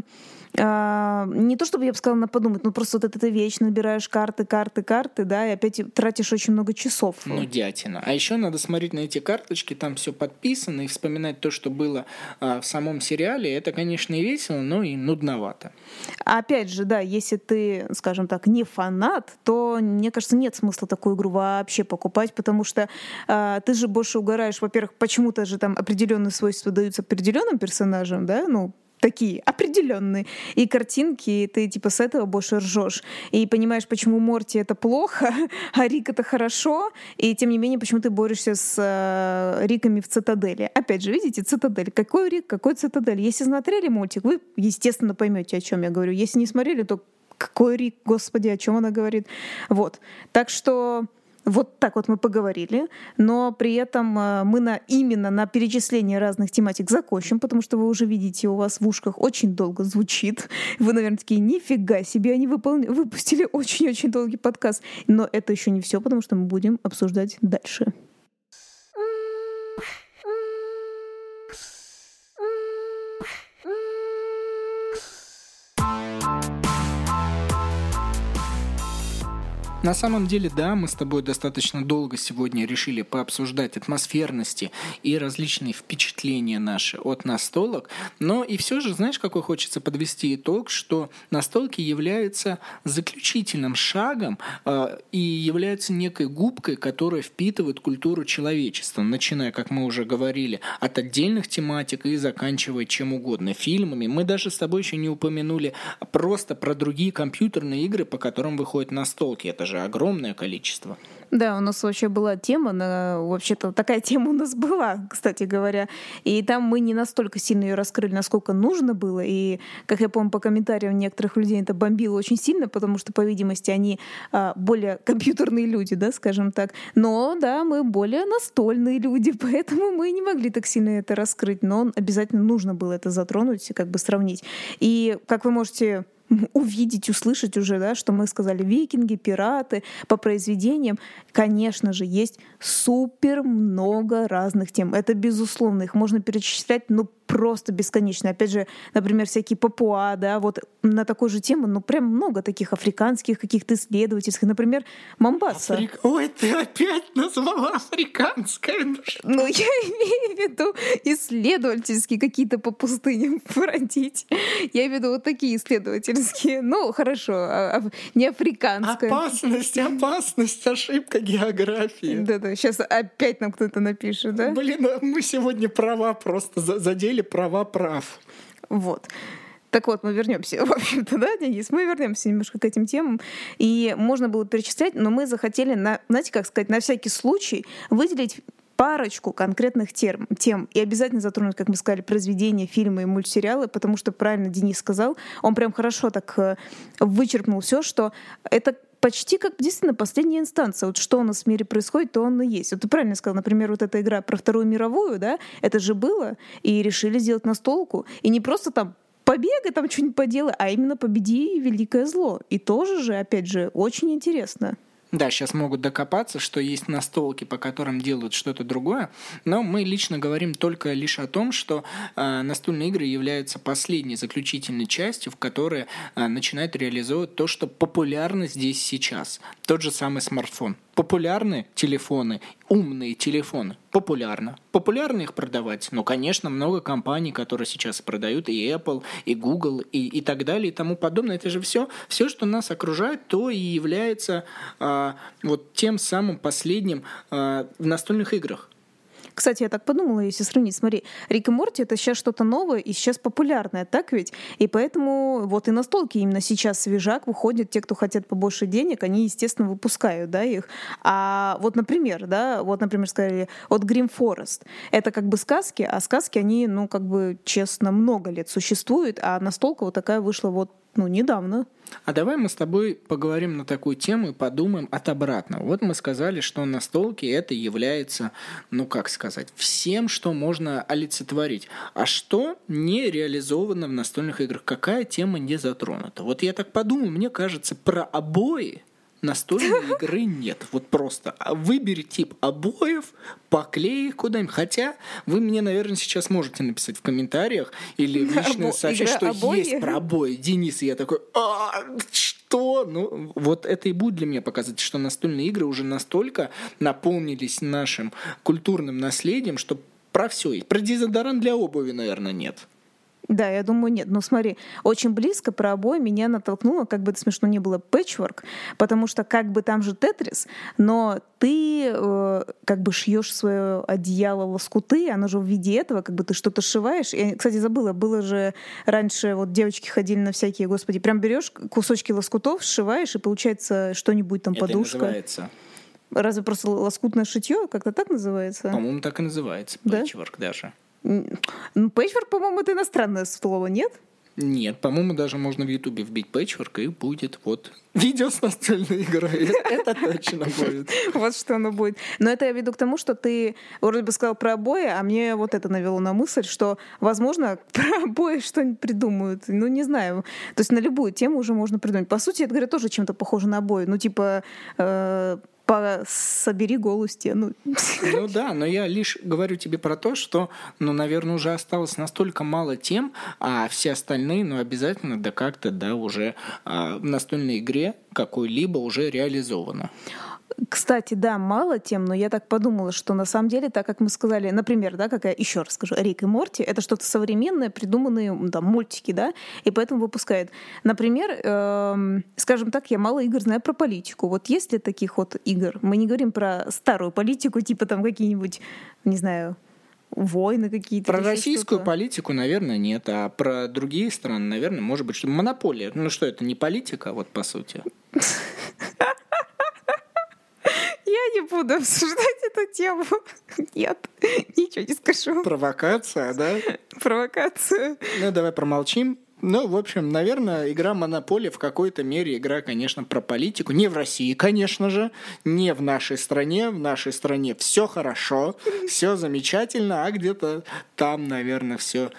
а, не то чтобы я бы сказала на подумать, но просто вот ты вечно набираешь карты, карты, карты, да, и опять тратишь очень много часов. Ну, дятина. А еще надо смотреть на эти карточки, там все подписано, и вспоминать то, что было а, в самом сериале. Это, конечно, и весело, но и нудновато. Опять же, да, если ты, скажем так, не фанат, то, мне кажется, нет смысла такую игру вообще покупать, потому что а, ты же больше угораешь, во-первых, почему-то же там определенные свойства даются определенным персонажам, да, ну, такие определенные. И картинки, ты типа с этого больше ржешь. И понимаешь, почему Морти это плохо, а Рик это хорошо. И тем не менее, почему ты борешься с э, Риками в цитадели. Опять же, видите, цитадель. Какой Рик, какой цитадель? Если смотрели мультик, вы, естественно, поймете, о чем я говорю. Если не смотрели, то какой Рик, господи, о чем она говорит. Вот. Так что вот так вот мы поговорили, но при этом э, мы на, именно на перечислении разных тематик закончим, потому что вы уже видите, у вас в ушках очень долго звучит. Вы, наверное, такие, нифига себе, они выпол... выпустили очень-очень долгий подкаст. Но это еще не все, потому что мы будем обсуждать дальше. На самом деле, да, мы с тобой достаточно долго сегодня решили пообсуждать атмосферности и различные впечатления наши от настолок, но и все же, знаешь, какой хочется подвести итог, что настолки являются заключительным шагом э, и являются некой губкой, которая впитывает культуру человечества, начиная, как мы уже говорили, от отдельных тематик и заканчивая чем угодно, фильмами. Мы даже с тобой еще не упомянули просто про другие компьютерные игры, по которым выходят настолки. Это же огромное количество. Да, у нас вообще была тема, на, вообще-то такая тема у нас была, кстати говоря, и там мы не настолько сильно ее раскрыли, насколько нужно было, и, как я помню по комментариям некоторых людей, это бомбило очень сильно, потому что, по видимости, они а, более компьютерные люди, да, скажем так, но, да, мы более настольные люди, поэтому мы не могли так сильно это раскрыть, но обязательно нужно было это затронуть, как бы сравнить. И, как вы можете увидеть, услышать уже, да, что мы сказали, викинги, пираты, по произведениям, конечно же, есть супер много разных тем. Это безусловно, их можно перечислять, ну, просто бесконечно. Опять же, например, всякие папуа, да, вот на такую же тему, ну, прям много таких африканских каких-то исследовательских. Например, Мамбаса. Африк... Ой, ты опять назвала африканское. Ну, я имею в виду исследовательские какие-то по пустыням бродить. Я имею в виду вот такие исследовательские. Ну, хорошо, а, а, не африканское. Опасность, опасность, ошибка географии. Да-да, сейчас опять нам кто-то напишет, да? Блин, а мы сегодня права просто задели права прав. Вот. Так вот, мы вернемся, в общем-то, да, Денис, мы вернемся немножко к этим темам. И можно было перечислять, но мы захотели, на, знаете, как сказать, на всякий случай выделить парочку конкретных терм, тем и обязательно затронуть, как мы сказали, произведения, фильмы и мультсериалы, потому что правильно Денис сказал, он прям хорошо так э, вычеркнул все, что это почти как действительно последняя инстанция. Вот что у нас в мире происходит, то он и есть. Вот ты правильно сказал, например, вот эта игра про Вторую мировую, да, это же было, и решили сделать настолку. И не просто там побегай там что-нибудь поделай, а именно победи великое зло. И тоже же, опять же, очень интересно. Да, сейчас могут докопаться, что есть настолки, по которым делают что-то другое, но мы лично говорим только лишь о том, что э, настольные игры являются последней заключительной частью, в которой э, начинают реализовывать то, что популярно здесь сейчас. Тот же самый смартфон. Популярны телефоны, умные телефоны. Популярно. Популярно их продавать. Но, конечно, много компаний, которые сейчас продают и Apple, и Google, и, и так далее, и тому подобное. Это же все, все, что нас окружает, то и является а, вот тем самым последним а, в настольных играх. Кстати, я так подумала, если сравнить, смотри, Рик и Морти — это сейчас что-то новое и сейчас популярное, так ведь? И поэтому вот и настолки именно сейчас свежак выходит, те, кто хотят побольше денег, они, естественно, выпускают, да, их. А вот, например, да, вот, например, сказали, вот Grim Forest — это как бы сказки, а сказки, они, ну, как бы, честно, много лет существуют, а настолка вот такая вышла вот ну, недавно. А давай мы с тобой поговорим на такую тему и подумаем от обратного. Вот мы сказали, что настолки это является, ну как сказать, всем, что можно олицетворить. А что не реализовано в настольных играх? Какая тема не затронута? Вот я так подумал, мне кажется, про обои настольной игры нет. Вот просто а выбери тип обоев, поклей их куда-нибудь. Хотя вы мне, наверное, сейчас можете написать в комментариях или в личное сообщение, что обои? есть про обои. Денис, и я такой, а, что? Ну, вот это и будет для меня показать, что настольные игры уже настолько наполнились нашим культурным наследием, что про все есть. Про дезодорант для обуви, наверное, нет. Да, я думаю, нет. Но смотри, очень близко про обои меня натолкнуло, как бы это смешно не было, пэтчворк, потому что как бы там же тетрис, но ты э, как бы шьешь свое одеяло лоскуты, оно же в виде этого, как бы ты что-то сшиваешь. Я, кстати, забыла, было же раньше, вот девочки ходили на всякие, господи, прям берешь кусочки лоскутов, сшиваешь, и получается что-нибудь там, это подушка. называется Разве просто лоскутное шитье? Как-то так называется? По-моему, так и называется. Пэтчворк да? даже. Ну, пэтчворк, по-моему, это иностранное слово, нет? Нет, по-моему, даже можно в Ютубе вбить пэтчворк, и будет вот видео с настольной игрой. Это точно будет. Вот что оно будет. Но это я веду к тому, что ты вроде бы сказал про обои, а мне вот это навело на мысль, что, возможно, про обои что-нибудь придумают. Ну, не знаю. То есть на любую тему уже можно придумать. По сути, это, говорю, тоже чем-то похоже на обои. Ну, типа э, собери голую стену. Ну да, но я лишь говорю тебе про то, что, ну, наверное, уже осталось настолько мало тем, а все остальные, ну, обязательно, да как-то, да, уже а, в настольной игре какой-либо уже реализовано. Кстати, да, мало тем, но я так подумала, что на самом деле, так как мы сказали, например, да, как я еще раз скажу, Рик и Морти, это что-то современное, придуманные там мультики, да, и поэтому выпускают. Например, эм, скажем так, я мало игр знаю про политику. Вот есть ли таких вот игр? Мы не говорим про старую политику, типа там какие-нибудь, не знаю, войны какие-то. Про российскую что-то. политику, наверное, нет, а про другие страны, наверное, может быть, что монополия. Ну что, это не политика, вот по сути. Я не буду обсуждать эту тему. Нет, ничего не скажу. Провокация, да? Провокация. Ну, давай промолчим. Ну, в общем, наверное, игра Монополия в какой-то мере игра, конечно, про политику. Не в России, конечно же, не в нашей стране. В нашей стране все хорошо, все замечательно, а где-то там, наверное, все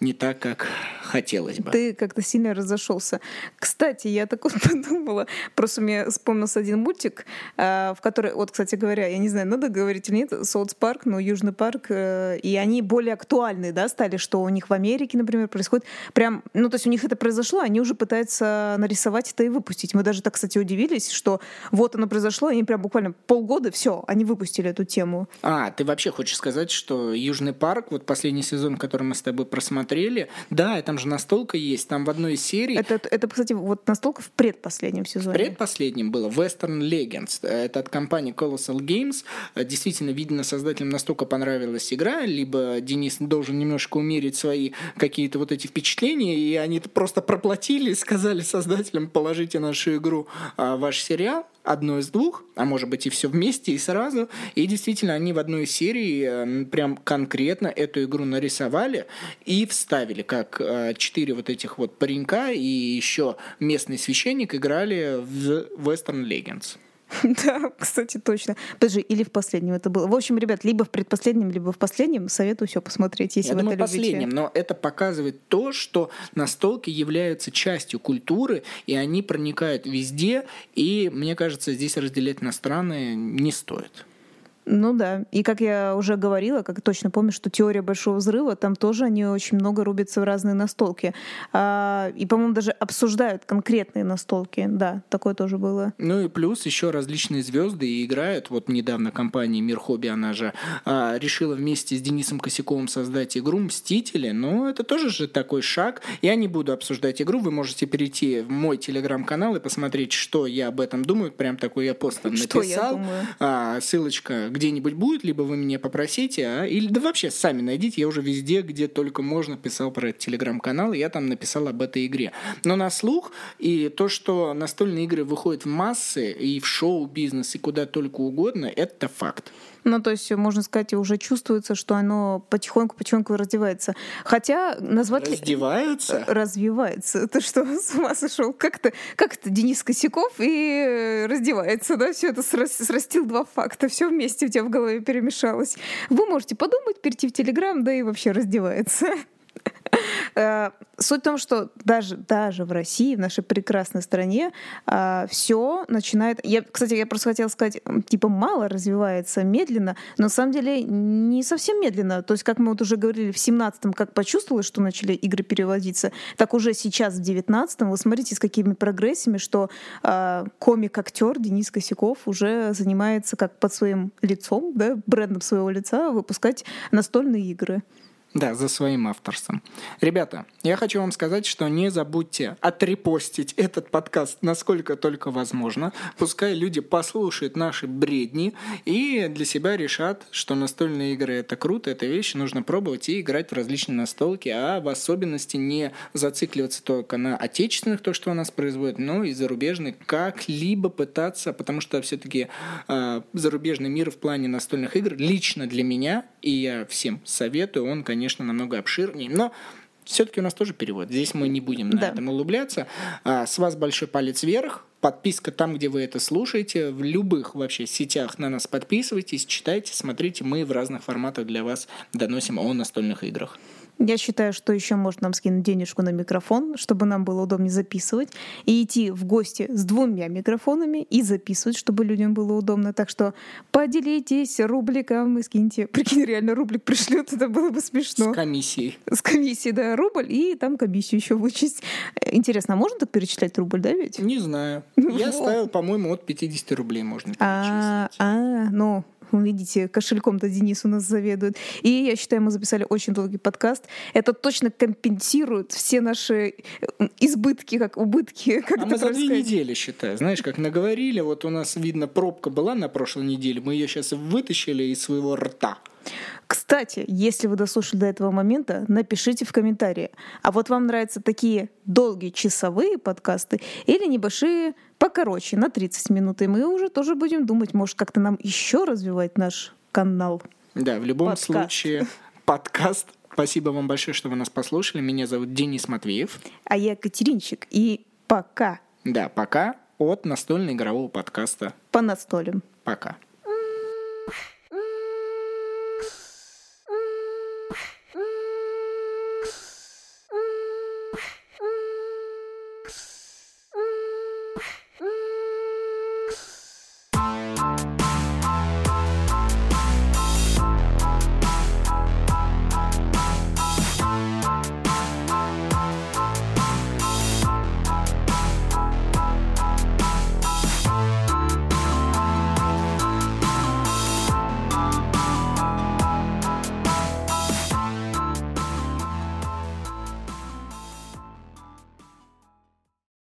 не так, как хотелось бы. Ты как-то сильно разошелся. Кстати, я так вот подумала, просто мне вспомнился один мультик, а, в который, вот, кстати говоря, я не знаю, надо говорить или нет, Соутс Парк, но Южный парк, э, и они более актуальны, да, стали, что у них в Америке, например, происходит прям, ну, то есть у них это произошло, они уже пытаются нарисовать это и выпустить. Мы даже так, кстати, удивились, что вот оно произошло, они прям буквально полгода, все, они выпустили эту тему. А, ты вообще хочешь сказать, что Южный парк, вот последний сезон, который мы с тобой просмотрели, да, там же настолка есть, там в одной из серий... Это, это кстати, вот настолка в предпоследнем сезоне. В предпоследнем было Western Legends. Это от компании Colossal Games. Действительно, видно, создателям настолько понравилась игра, либо Денис должен немножко умерить свои какие-то вот эти впечатления, и они просто проплатили и сказали создателям, положите нашу игру а, ваш сериал, одно из двух, а может быть и все вместе и сразу. И действительно, они в одной серии прям конкретно эту игру нарисовали и вставили, как э, четыре вот этих вот паренька и еще местный священник играли в Western Legends. Да, кстати, точно. Подожди, или в последнем это было. В общем, ребят, либо в предпоследнем, либо в последнем советую все посмотреть, если Я вы думаю, это последнем, любите. но это показывает то, что настолки являются частью культуры, и они проникают везде, и мне кажется, здесь разделять на страны не стоит. Ну да. И как я уже говорила, как точно помню, что теория большого взрыва, там тоже они очень много рубятся в разные настолки. А, и, по-моему, даже обсуждают конкретные настолки. Да, такое тоже было. Ну и плюс еще различные звезды играют. Вот недавно компания Мир Хобби, она же а, решила вместе с Денисом Косяковым создать игру Мстители. Но это тоже же такой шаг. Я не буду обсуждать игру. Вы можете перейти в мой телеграм-канал и посмотреть, что я об этом думаю. Прям такой я пост там Что я написал. думаю? А, ссылочка где-нибудь будет, либо вы меня попросите, а, или да вообще сами найдите, я уже везде, где только можно, писал про этот телеграм-канал, я там написал об этой игре. Но на слух, и то, что настольные игры выходят в массы, и в шоу-бизнес, и куда только угодно, это факт. Ну, то есть, можно сказать, уже чувствуется, что оно потихоньку-потихоньку раздевается. Хотя назвать... Раздеваются? Развивается. Ты что, с ума сошел? Как это, как это Денис Косяков и э, раздевается, да? Все это срас- срастил два факта, все вместе у тебя в голове перемешалось. Вы можете подумать, перейти в Телеграм, да и вообще раздевается. Э, Суть в том, что даже, даже в России, в нашей прекрасной стране, все начинает... Я, кстати, я просто хотела сказать, типа, мало развивается, медленно, но на самом деле не совсем медленно. То есть, как мы вот уже говорили, в 17-м как почувствовалось, что начали игры переводиться, так уже сейчас, в 19-м, вы смотрите, с какими прогрессиями, что э, комик-актер Денис Косяков уже занимается как под своим лицом, да, брендом своего лица выпускать настольные игры. Да, за своим авторством. Ребята, я хочу вам сказать, что не забудьте отрепостить этот подкаст насколько только возможно. Пускай люди послушают наши бредни и для себя решат, что настольные игры это круто, это вещь, нужно пробовать и играть в различные настолки, а в особенности не зацикливаться только на отечественных, то, что у нас производят, но и зарубежных, как-либо пытаться, потому что все-таки зарубежный мир в плане настольных игр лично для меня, и я всем советую, он, конечно, намного обширнее, но все-таки у нас тоже перевод. Здесь мы не будем на Да. этом углубляться. А, с вас большой палец вверх. Подписка там, где вы это слушаете. В любых вообще сетях на нас подписывайтесь, читайте, смотрите. Мы в разных форматах для вас доносим о настольных играх. Я считаю, что еще можно нам скинуть денежку на микрофон, чтобы нам было удобнее записывать, и идти в гости с двумя микрофонами и записывать, чтобы людям было удобно. Так что поделитесь рубликом и скиньте. Прикинь, реально рублик пришлют, это было бы С смешно. комиссией. С комиссией, да, рубль, и там комиссию еще вычесть. Интересно, а можно так перечислять рубль, да, ведь? Не знаю. Я ставил, по-моему, от 50 рублей можно А, перечислить. а, ну, видите, кошельком-то Денис у нас заведует. И я считаю, мы записали очень долгий подкаст. Это точно компенсирует все наши э, избытки, как убытки. Как А мы за две сказать? недели, считаю. Знаешь, как наговорили, вот у нас, видно, пробка была на прошлой неделе, мы ее сейчас вытащили из своего рта. Кстати, если вы дослушали до этого момента, напишите в комментарии. А вот вам нравятся такие долгие часовые подкасты или небольшие покороче, на 30 минут. И мы уже тоже будем думать, может, как-то нам еще развивать наш канал. Да, в любом Подкаст. случае, подкаст. Спасибо вам большое, что вы нас послушали. Меня зовут Денис Матвеев. А я Катеринчик. И пока Да, пока от настольно-игрового подкаста. по настолям. Пока.